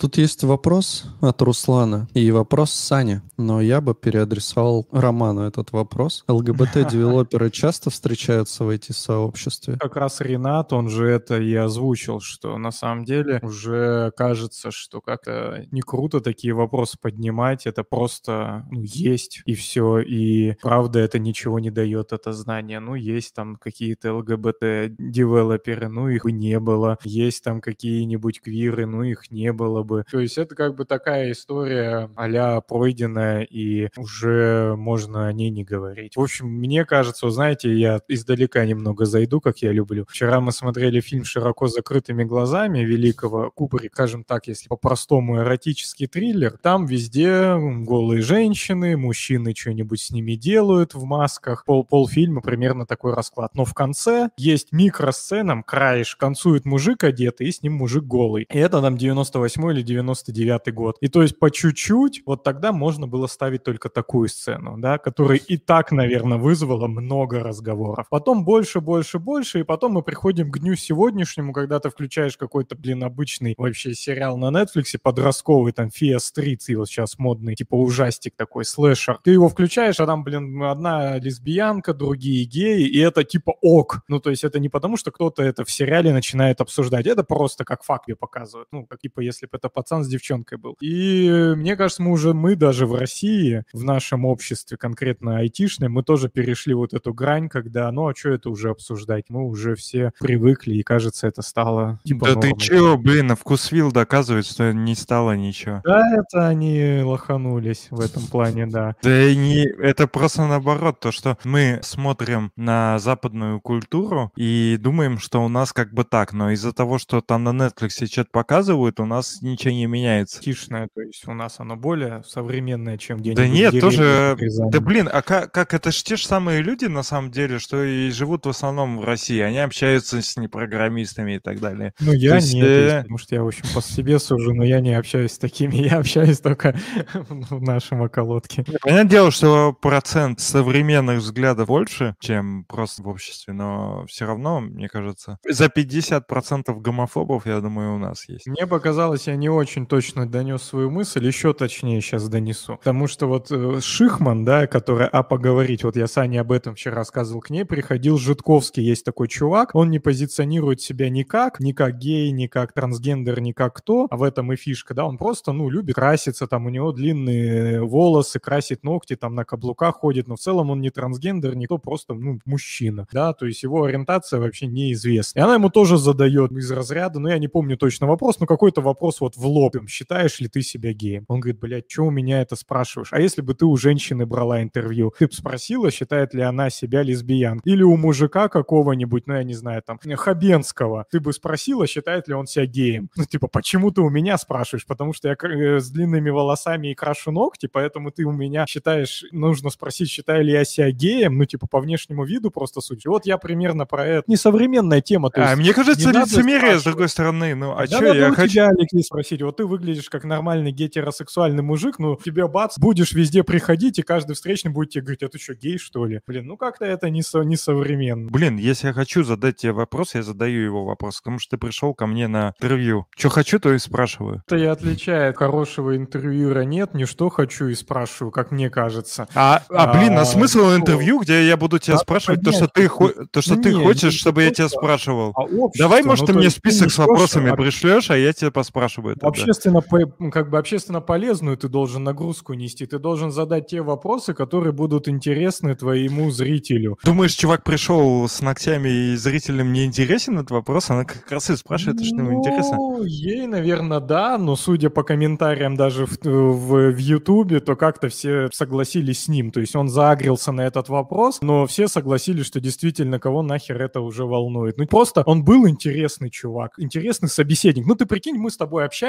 Speaker 2: Тут есть вопрос от Руслана и вопрос Сани, но я бы переадресовал Роману этот вопрос. ЛГБТ-девелоперы часто встречаются в IT-сообществе?
Speaker 3: Как раз Ренат, он же это и озвучил, что на самом деле уже кажется, что как-то не круто такие вопросы поднимать, это просто ну, есть и все, и правда это ничего не дает, это знание. Ну, есть там какие-то ЛГБТ-девелоперы, ну, их не было. Есть там какие-нибудь квиры, ну, их не было бы. То есть это как бы такая история а пройденная, и уже можно о ней не говорить. В общем, мне кажется, знаете, я издалека немного зайду, как я люблю. Вчера мы смотрели фильм «Широко закрытыми глазами» великого Кубрика, скажем так, если по-простому эротический триллер. Там везде голые женщины, мужчины что-нибудь с ними делают в масках. Пол полфильма примерно такой расклад. Но в конце есть микросцена, краеш, концует мужик одетый, и с ним мужик голый. И это там 98 или 99 год. И то есть по чуть-чуть, вот тогда можно было ставить только такую сцену, да, которая и так, наверное, вызвала много разговоров. Потом больше, больше, больше, и потом мы приходим к дню сегодняшнему, когда ты включаешь какой-то, блин, обычный вообще сериал на Netflix, подростковый, там, Фия Стрит, вот сейчас модный, типа ужастик такой, слэшер. Ты его включаешь, а там, блин, одна лесбиянка, другие геи, и это типа ок. Ну, то есть это не потому, что кто-то это в сериале начинает обсуждать, это просто как факт показывают. Ну, как типа, если бы это пацан с девчонкой был. И мне кажется, мы уже, мы даже в России, в нашем обществе, конкретно айтишное, мы тоже перешли вот эту грань, когда, ну, а что это уже обсуждать? Мы уже все привыкли, и кажется, это стало типа
Speaker 1: Да
Speaker 3: нормой.
Speaker 1: ты чё, блин, а вкусвилл доказывает, что не стало ничего.
Speaker 3: Да, это они лоханулись в этом плане, да.
Speaker 1: Да и не, это просто наоборот, то, что мы смотрим на западную культуру и думаем, что у нас как бы так, но из-за того, что там на Netflix что-то показывают, у нас ничего не меняется.
Speaker 3: Тишное, то есть у нас оно более современное, чем где-нибудь
Speaker 1: Да нет, тоже... Да блин, а как, как это ж те же самые люди, на самом деле, что и живут в основном в России. Они общаются с непрограммистами и так далее.
Speaker 3: Ну, я
Speaker 1: есть,
Speaker 3: нет,
Speaker 1: э,
Speaker 3: если- потому что я, в общем, по себе сужу, но я не общаюсь с такими, я общаюсь только в нашем околотке.
Speaker 1: Понятное дело, что процент современных взглядов больше, чем просто в обществе, но все равно, мне кажется, за 50% гомофобов, я думаю, у нас есть.
Speaker 3: Мне показалось, я не очень точно донес свою мысль, еще точнее сейчас донесу. Потому что вот э, Шихман, да, которая «А поговорить», вот я Сане об этом вчера рассказывал, к ней приходил Житковский, есть такой чувак, он не позиционирует себя никак, ни как гей, ни как трансгендер, ни как кто, а в этом и фишка, да, он просто, ну, любит краситься, там у него длинные волосы, красит ногти, там на каблуках ходит, но в целом он не трансгендер, никто просто, ну, мужчина, да, то есть его ориентация вообще неизвестна. И она ему тоже задает из разряда, ну, я не помню точно вопрос, но какой-то вопрос вот в лоб, считаешь ли ты себя геем? Он говорит, блядь, что у меня это спрашиваешь? А если бы ты у женщины брала интервью, ты бы спросила, считает ли она себя лесбиянкой? Или у мужика какого-нибудь, ну, я не знаю, там, Хабенского, ты бы спросила, считает ли он себя геем? Ну, типа, почему ты у меня спрашиваешь? Потому что я э, с длинными волосами и крашу ногти, поэтому ты у меня считаешь, нужно спросить, считаю ли я себя геем, ну, типа, по внешнему виду просто суть. Вот я примерно про это. Несовременная тема.
Speaker 1: А, мне кажется, лицемерие, с другой стороны. Ну, а
Speaker 3: Да,
Speaker 1: что я хочу...
Speaker 3: тебя, Алексей, спросить. Вот ты выглядишь как нормальный гетеросексуальный мужик, ну, тебе бац, будешь везде приходить, и каждый встречный будет тебе говорить, а ты что, гей, что ли? Блин, ну как-то это не, со, не современно.
Speaker 1: Блин, если я хочу задать тебе вопрос, я задаю его вопрос, потому что ты пришел ко мне на интервью. Что хочу, то и спрашиваю.
Speaker 3: Это и отличает хорошего интервьюера нет, не что хочу и спрашиваю, как мне кажется.
Speaker 1: А, а блин, а
Speaker 3: А,
Speaker 1: смысл
Speaker 3: ну,
Speaker 1: интервью, где я буду тебя
Speaker 3: надо
Speaker 1: спрашивать то, что ты, то, что
Speaker 3: Да
Speaker 1: ты
Speaker 3: не,
Speaker 1: хочешь,
Speaker 3: не
Speaker 1: чтобы я тебя спрашивал?
Speaker 3: А общество,
Speaker 1: Давай, может,
Speaker 3: ну,
Speaker 1: ты мне
Speaker 3: ты
Speaker 1: список
Speaker 3: не
Speaker 1: с
Speaker 3: то, что
Speaker 1: вопросами
Speaker 3: об-
Speaker 1: пришлешь, а я тебя поспрашиваю тогда.
Speaker 3: Общественно, по- как бы общественно полезную ты должен нагрузку нести. Ты должен задать те вопросы, которые будут интересны твоему зрителю.
Speaker 1: Думаешь, чувак пришел с ногтями и зрителям не интересен этот вопрос? Она как раз и спрашивает, что ему интересно.
Speaker 3: Ну, ей, наверное, да, но судя по комментариям даже в, в, в Ютубе, то как-то все согласились с ним. То есть он заагрился на этот вопрос, но все согласились, что действительно кого нахер это уже волнует. Ну просто он был интересный чувак, интересный собеседник. Ну ты прикинь, мы с тобой общаемся,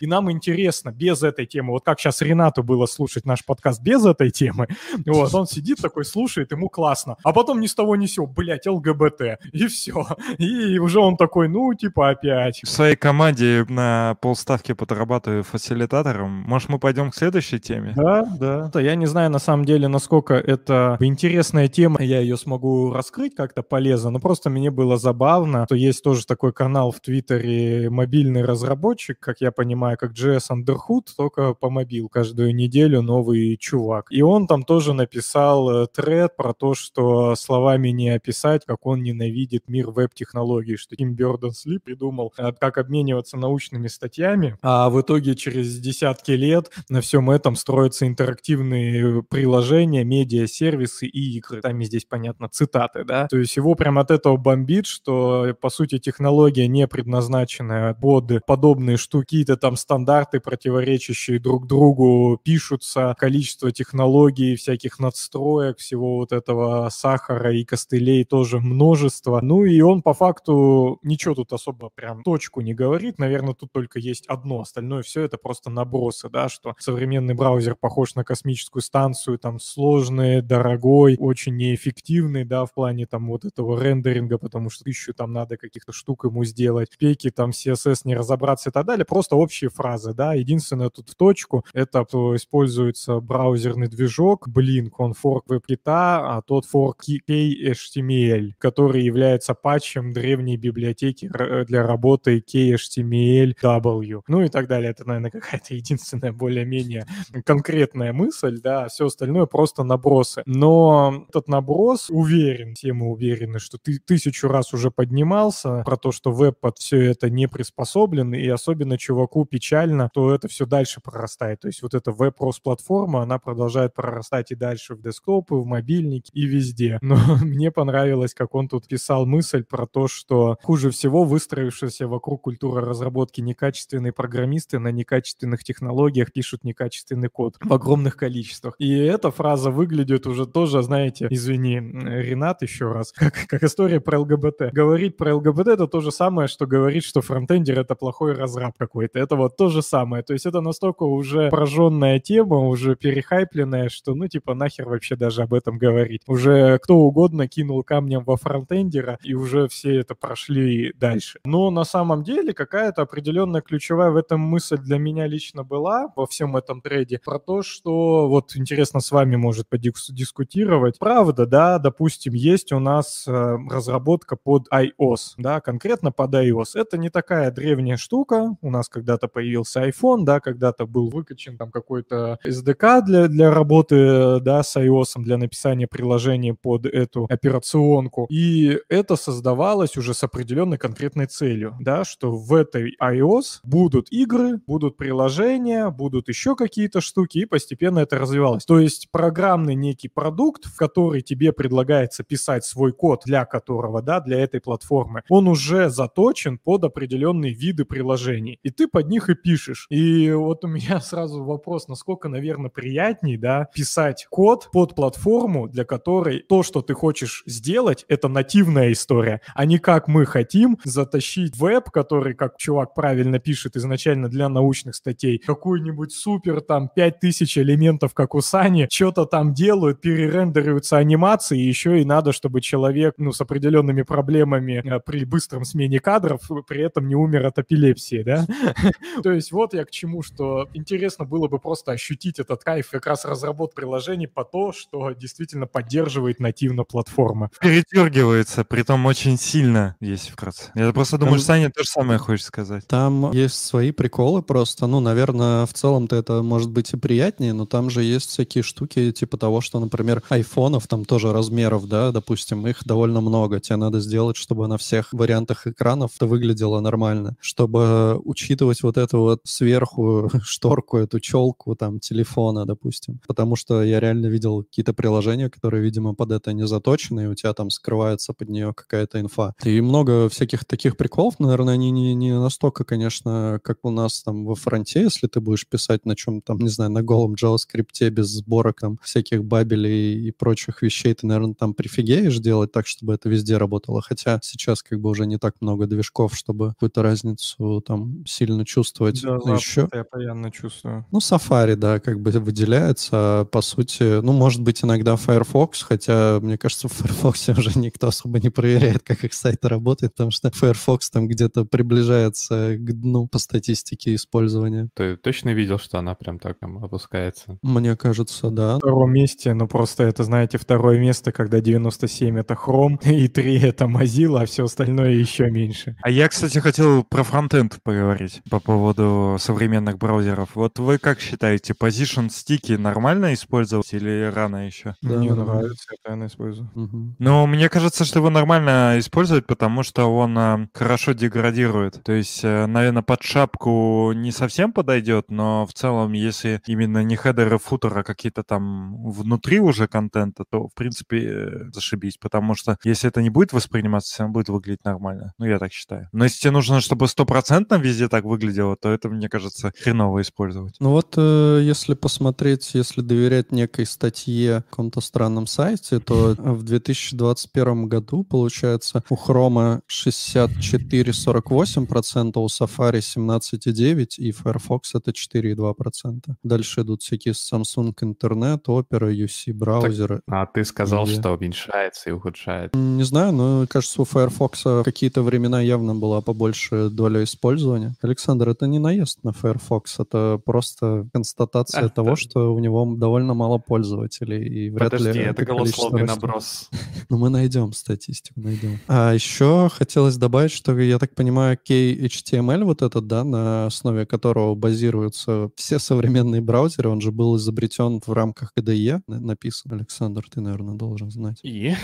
Speaker 3: и нам интересно без этой темы. Вот как сейчас Ренату было слушать наш подкаст без этой темы. Вот, он сидит такой, слушает, ему классно. А потом ни с того ни сего, блядь, ЛГБТ. И все. И уже он такой, ну, типа опять.
Speaker 1: В своей команде на полставки подрабатываю фасилитатором. Может, мы пойдем к следующей теме?
Speaker 3: Да, да. Да, Я не знаю, на самом деле, насколько это интересная тема, я ее смогу раскрыть как-то полезно, но просто мне было забавно, что есть тоже такой канал в Твиттере мобильный разработчик, как я понимаю, как JS Underhood, только по мобил. Каждую неделю новый чувак. И он там тоже написал э, тред про то, что словами не описать, как он ненавидит мир веб-технологий, что Тим Бёрденс-Ли придумал, э, как обмениваться научными статьями, а в итоге через десятки лет на всем этом строятся интерактивные приложения, медиа-сервисы и игры. Там здесь, понятно, цитаты, да? То есть его прям от этого бомбит, что, по сути, технология не предназначенная под подобные штуки, какие-то там стандарты, противоречащие друг другу, пишутся, количество технологий, всяких надстроек, всего вот этого сахара и костылей тоже множество. Ну и он по факту ничего тут особо прям точку не говорит. Наверное, тут только есть одно. Остальное все это просто набросы, да, что современный браузер похож на космическую станцию, там сложный, дорогой, очень неэффективный, да, в плане там вот этого рендеринга, потому что тысячу там надо каких-то штук ему сделать, пеки там CSS не разобраться и так далее. Просто общие фразы, да. Единственное тут в точку, это что используется браузерный движок, Blink, он форк веб-кита, а тот форк KHTML, который является патчем древней библиотеки р- для работы KHTML-W. Ну и так далее. Это, наверное, какая-то единственная более-менее конкретная мысль, да, все остальное просто набросы. Но этот наброс, уверен, все мы уверены, что ты тысячу раз уже поднимался про то, что веб под все это не приспособлен, и особенно чуваку печально, то это все дальше прорастает. То есть вот эта веб-платформа, она продолжает прорастать и дальше в десктопы, в мобильники и везде. Но мне понравилось, как он тут писал мысль про то, что хуже всего выстроившаяся вокруг культуры разработки некачественные программисты на некачественных технологиях пишут некачественный код в огромных количествах. И эта фраза выглядит уже тоже, знаете, извини, Ренат еще раз, как, как история про ЛГБТ. Говорить про ЛГБТ это то же самое, что говорить, что фронтендер это плохой разраб какой-то. Это вот то же самое. То есть это настолько уже пораженная тема, уже перехайпленная, что ну типа нахер вообще даже об этом говорить. Уже кто угодно кинул камнем во фронтендера, и уже все это прошли дальше. Но на самом деле какая-то определенная ключевая в этом мысль для меня лично была во всем этом трейде про то, что вот интересно с вами может подискутировать. Правда, да, допустим, есть у нас э, разработка под iOS, да, конкретно под iOS. Это не такая древняя штука. У нас когда-то появился iPhone, да, когда-то был выкачан там какой-то SDK для, для работы, да, с iOS, для написания приложения под эту операционку. И это создавалось уже с определенной конкретной целью, да, что в этой iOS будут игры, будут приложения, будут еще какие-то штуки, и постепенно это развивалось. То есть программный некий продукт, в который тебе предлагается писать свой код, для которого, да, для этой платформы, он уже заточен под определенные виды приложений. И ты под них и пишешь. И вот у меня сразу вопрос, насколько, наверное, приятней, да, писать код под платформу, для которой то, что ты хочешь сделать, это нативная история, а не как мы хотим затащить веб, который, как чувак правильно пишет изначально для научных статей, какую-нибудь супер там 5000 элементов, как у Сани, что-то там делают, перерендериваются анимации, и еще и надо, чтобы человек, ну, с определенными проблемами э, при быстром смене кадров при этом не умер от эпилепсии, да? То есть вот я к чему, что интересно было бы просто ощутить этот кайф как раз разработки приложений по то, что действительно поддерживает нативно платформа.
Speaker 1: Передергивается, притом очень сильно, есть вкратце. Я просто думаю, что Саня то же самое хочет сказать.
Speaker 2: Там есть свои приколы просто. Ну, наверное, в целом-то это может быть и приятнее, но там же есть всякие штуки типа того, что, например, айфонов там тоже размеров, да, допустим, их довольно много. Тебе надо сделать, чтобы на всех вариантах экранов это выглядело нормально, чтобы учитывать вот эту вот сверху шторку, эту челку там телефона, допустим. Потому что я реально видел какие-то приложения, которые, видимо, под это не заточены, и у тебя там скрывается под нее какая-то инфа. И много всяких таких приколов, наверное, они не, не настолько, конечно, как у нас там во фронте, если ты будешь писать на чем там, не знаю, на голом JavaScript без сборок там всяких бабелей и прочих вещей, ты, наверное, там прифигеешь делать так, чтобы это везде работало. Хотя сейчас как бы уже не так много движков, чтобы какую-то разницу там сильно чувствовать.
Speaker 3: Да,
Speaker 2: еще...
Speaker 3: я постоянно чувствую.
Speaker 2: Ну, Safari, да, как бы выделяется, а по сути, ну, может быть, иногда Firefox, хотя, мне кажется, в Firefox уже никто особо не проверяет, как их сайты работают, потому что Firefox там где-то приближается к дну по статистике использования.
Speaker 4: Ты точно видел, что она прям так там опускается?
Speaker 2: Мне кажется, да.
Speaker 3: На втором месте, ну, просто это, знаете, второе место, когда 97 — это Chrome, и 3 — это Mozilla, а все остальное еще меньше.
Speaker 1: А я, кстати, хотел про фронтенд поговорить по поводу современных браузеров. Вот вы как считаете, position стики нормально использовать или рано еще?
Speaker 3: Да, Мне нравится, я постоянно использую.
Speaker 2: Угу.
Speaker 1: Ну, мне кажется, что его нормально использовать, потому что он а, хорошо деградирует. То есть, а, наверное, под шапку не совсем подойдет, но в целом, если именно не хедеры футера, а какие-то там внутри уже контента, то, в принципе, э, зашибись. Потому что если это не будет восприниматься, все равно будет выглядеть нормально. Ну, я так считаю. Но если тебе нужно, чтобы стопроцентно везде так выглядело, то это, мне кажется, хреново использовать.
Speaker 2: Ну вот, э, если посмотреть, если доверять некой статье каком-то странном сайте, то в 2021 году, получается, у Chrome 64-48%, у Safari 17,9% и Firefox это 4,2%. Дальше идут всякие Samsung Internet, Opera, UC браузеры.
Speaker 4: А ты сказал,
Speaker 2: И-
Speaker 4: что уменьшается и ухудшает.
Speaker 2: Не знаю, но кажется, у Firefox какие-то времена явно была побольше доля использования. Александр, это не наезд на Firefox, это просто констатация
Speaker 4: А,
Speaker 2: того,
Speaker 4: да.
Speaker 2: что у него довольно мало пользователей, и вряд
Speaker 4: Подожди,
Speaker 2: ли
Speaker 4: это
Speaker 2: количество
Speaker 4: голословный наброс.
Speaker 2: Ну, мы найдем статистику, найдем. А еще хотелось добавить, что, я так понимаю, KHTML вот этот, да, на основе которого базируются все современные браузеры, он же был изобретен в рамках KDE, на- написан. Александр, ты, наверное, должен знать.
Speaker 4: И?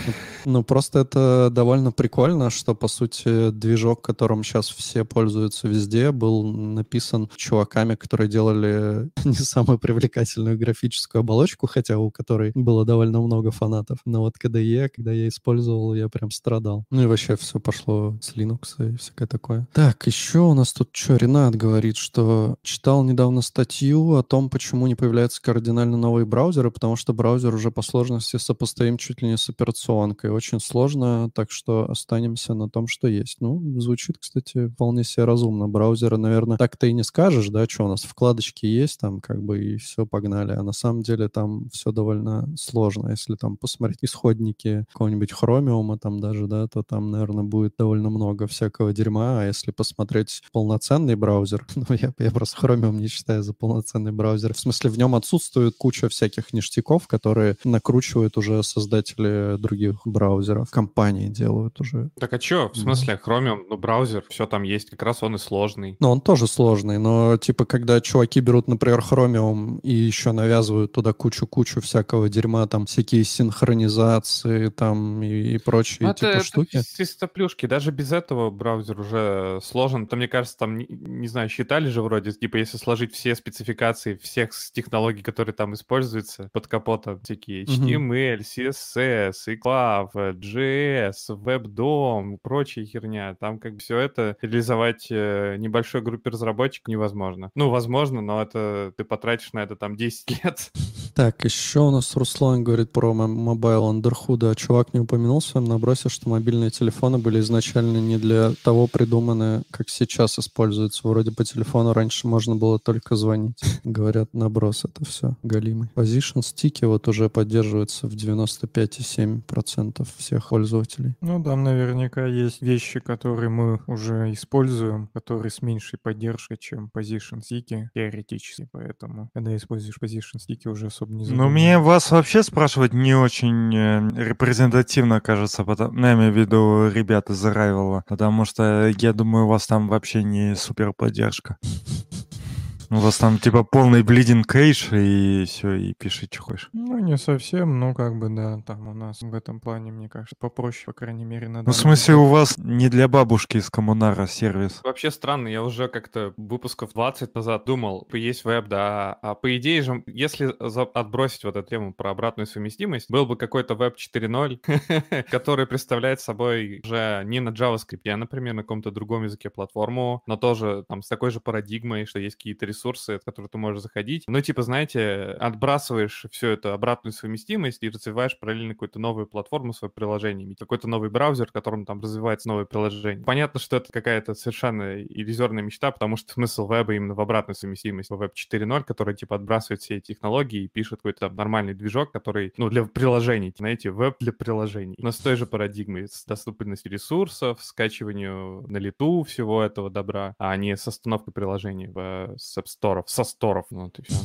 Speaker 2: Ну, просто это довольно прикольно, что, по сути, движок, которым сейчас все пользуются везде, был написан чуваками, которые делали не самую привлекательную графическую оболочку, хотя у которой было довольно много фанатов. Но вот KDE, когда я использовал, я прям страдал. Ну и вообще все пошло с Linux и всякое такое. Так, еще у нас тут что, Ренат говорит, что читал недавно статью о том, почему не появляются кардинально новые браузеры, потому что браузер уже по сложности сопоставим чуть ли не с операционкой. Очень сложно, так что останемся на том, что есть. Ну, звучит, кстати, вполне себе разумно. Браузеры, наверное, так-то и не скажешь, да, что у нас вкладочки есть, там как бы и все, погнали. А на самом деле там все довольно сложно. Если там посмотреть исходники какого-нибудь хромиума там даже, да, то там, наверное, будет довольно много всякого дерьма. А если посмотреть полноценный браузер, ну, я, я просто хромиум не считаю за полноценный браузер. В смысле, в нем отсутствует куча всяких ништяков, которые накручивают уже создатели других браузеров. Компании делают уже.
Speaker 4: Так а чё? В смысле, Chromium, ну, браузер, все там есть, как раз он и сложный.
Speaker 2: Ну, он тоже сложный, но типа, когда чуваки берут, например, Chromium и еще навязывают туда кучу-кучу всякого дерьма, там всякие синхронизации там и, и прочие
Speaker 4: Ну,
Speaker 2: типа
Speaker 4: это,
Speaker 2: штуки.
Speaker 4: это чисто плюшки. Даже без этого браузер уже сложен. То, мне кажется, там, не, не знаю, считали же вроде, типа, если сложить все спецификации всех технологий, которые там используются под капотом, всякие. HTML, CSS, ECLAV, JS, WebDOM, прочая херня. Там как бы все это реализовать э, небольшой группе разработчиков не невозможно. Ну, возможно, но это ты потратишь на это там 10 лет.
Speaker 2: Так, еще у нас Руслан говорит про mobile Underhood а. Чувак не упомянул в своем набросе, что мобильные телефоны были изначально не для того придуманы, как сейчас используются. Вроде по телефону раньше можно было только звонить. Говорят, наброс это все галимый. Position sticky вот уже поддерживаются в 95,7% всех пользователей.
Speaker 3: Ну, там наверняка есть вещи, которые мы уже используем, которые с меньшей поддержкой, чем Position sticky теоретически. Поэтому, когда используешь Position sticky, уже особо не
Speaker 1: Ну, мне вас вообще спрашивать не очень э, репрезентативно кажется, потому, ну, я имею в виду ребят из Arrival, потому что я думаю, у вас там вообще не супер поддержка. У вас там типа полный bleeding кейш, и все, и пиши, что хочешь.
Speaker 3: Ну, не совсем, но как бы, да, там у нас в этом плане, мне кажется, попроще, по крайней мере, на
Speaker 1: Ну, в смысле, у вас не для бабушки из коммунара сервис.
Speaker 4: Вообще странно, я уже как-то выпусков 20 назад думал, есть веб, да, а по идее же, если отбросить вот эту тему про обратную совместимость, был бы какой-то веб 4.0, который представляет собой уже не на JavaScript, а, например, на каком-то другом языке платформу, но тоже там с такой же парадигмой, что есть какие-то ресурсы, от которых ты можешь заходить. Ну, типа, знаете, отбрасываешь всю эту обратную совместимость и развиваешь параллельно какую-то новую платформу, свое приложение, какой-то новый браузер, в котором там развивается новое приложение. Понятно, что это какая-то совершенно иллюзорная мечта, потому что смысл веба именно в обратной совместимости, в веб 4.0, который, типа, отбрасывает все эти технологии и пишет какой-то там нормальный движок, который, ну, для приложений, знаете, веб для приложений. Но с той же парадигмой, с доступностью ресурсов, скачиванию на лету всего этого добра, а не с остановкой приложений в, сторов, со сторов. Ну, вот и все.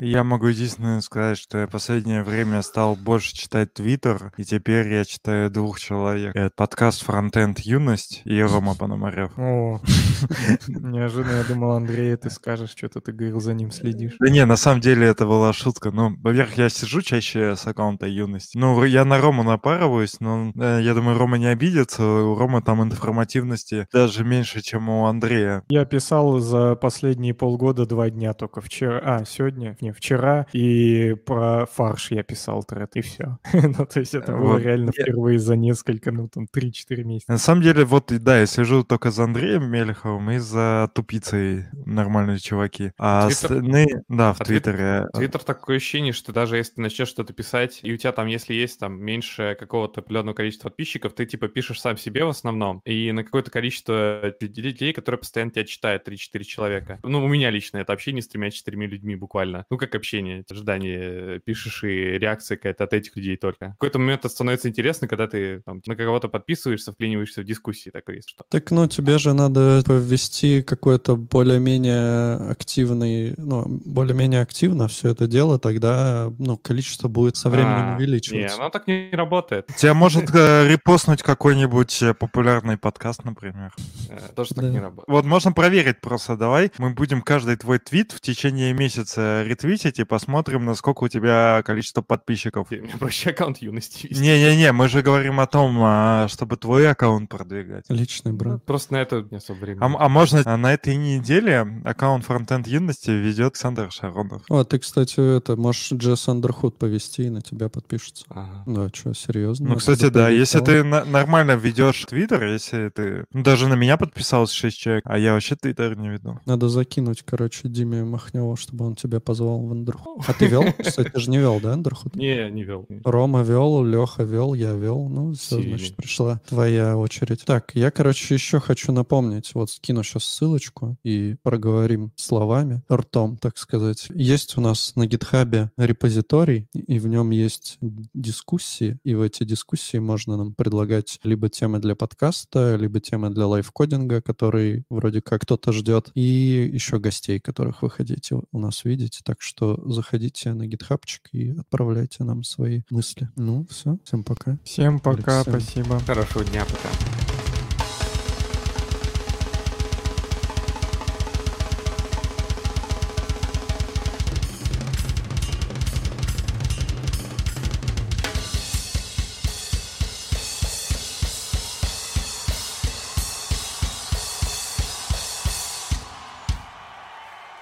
Speaker 1: Я могу единственное сказать, что я последнее время стал больше читать Твиттер, и теперь я читаю двух человек. Это подкаст «Фронтенд Юность» и Рома Пономарев.
Speaker 3: О, неожиданно я думал, Андрей, ты скажешь, что-то ты говорил, за ним следишь.
Speaker 1: Да не, на самом деле это была шутка. Ну, во-первых, я сижу чаще с аккаунта Юность. Ну, я на Рому напарываюсь, но э, я думаю, Рома не обидится. У Ромы там информативности даже меньше, чем у Андрея.
Speaker 3: Я писал за последние полгода два дня только вчера, а, сегодня, не, вчера, и про фарш я писал тред, и все. ну, то есть это было реально впервые за несколько, ну, там, 3-4 месяца.
Speaker 1: На самом деле, вот, да, я сижу только за Андреем Мелеховым и за тупицей нормальные чуваки. А остальные, да, в а Твиттере.
Speaker 4: Твиттер такое ощущение, что даже если ты начнешь что-то писать, и у тебя там, если есть там меньше какого-то определенного количества подписчиков, ты типа пишешь сам себе в основном, и на какое-то количество людей, которые постоянно тебя читают, 3-4 человека. Ну, у меня лично это общение с тремя-четырьмя людьми буквально. Ну, как общение, ожидание, пишешь, и реакция какая-то от этих людей только. В какой-то момент это становится интересно, когда ты там, на кого-то подписываешься, вклиниваешься в дискуссии, такое есть что.
Speaker 2: Так, ну, тебе же надо ввести какой-то более-менее активный, ну, более-менее активно все это дело, тогда, ну, количество будет со временем а, увеличиваться.
Speaker 4: Не, оно так не работает.
Speaker 1: Тебя может э, репостнуть какой-нибудь э, популярный подкаст, например.
Speaker 4: Э, тоже так не работает.
Speaker 1: Вот можно проверить просто, давай. Мы будем каждый твой твит в течение месяца ретвитить и посмотрим, насколько у тебя количество подписчиков.
Speaker 4: У меня проще аккаунт юности
Speaker 1: Не-не-не, мы же говорим о том, а, чтобы твой аккаунт продвигать.
Speaker 2: Личный бренд.
Speaker 4: Просто на это не особо времени.
Speaker 1: А, а можно а на этой неделе аккаунт фронтенд юности ведет Александр Шаронов.
Speaker 2: О, ты, кстати, это, можешь Джесс Андерхуд повести и на тебя подпишется. Ага. Да, что, серьезно?
Speaker 1: Ну, кстати, да, если ты на- нормально ведешь Твиттер, если ты ну, даже на меня подписался 6 человек, а я вообще Твиттер не веду.
Speaker 2: Надо закинуть, короче, Диме Махневу, чтобы он тебя позвал в Андерхуд. А ты вел? Кстати, ты же не вел, да, Андерхуд?
Speaker 4: Не, не вел.
Speaker 2: Рома вел, Леха вел, я вел. Ну, все, значит, пришла твоя очередь. Так, я, короче, еще хочу напомнить. Вот скину сейчас ссылочку и проговорим словами, ртом, так сказать. Есть у нас на гитхабе репозиторий, и в нем есть дискуссии, и в эти дискуссии можно нам предлагать либо темы для подкаста, либо темы для лайфкодинга, который вроде как кто-то ждет, и еще гостей, которых вы хотите у нас видеть. Так что заходите на гитхабчик и отправляйте нам свои мысли. Ну, все. Всем пока.
Speaker 3: Всем пока. Всем. Спасибо.
Speaker 4: Хорошего дня. Пока.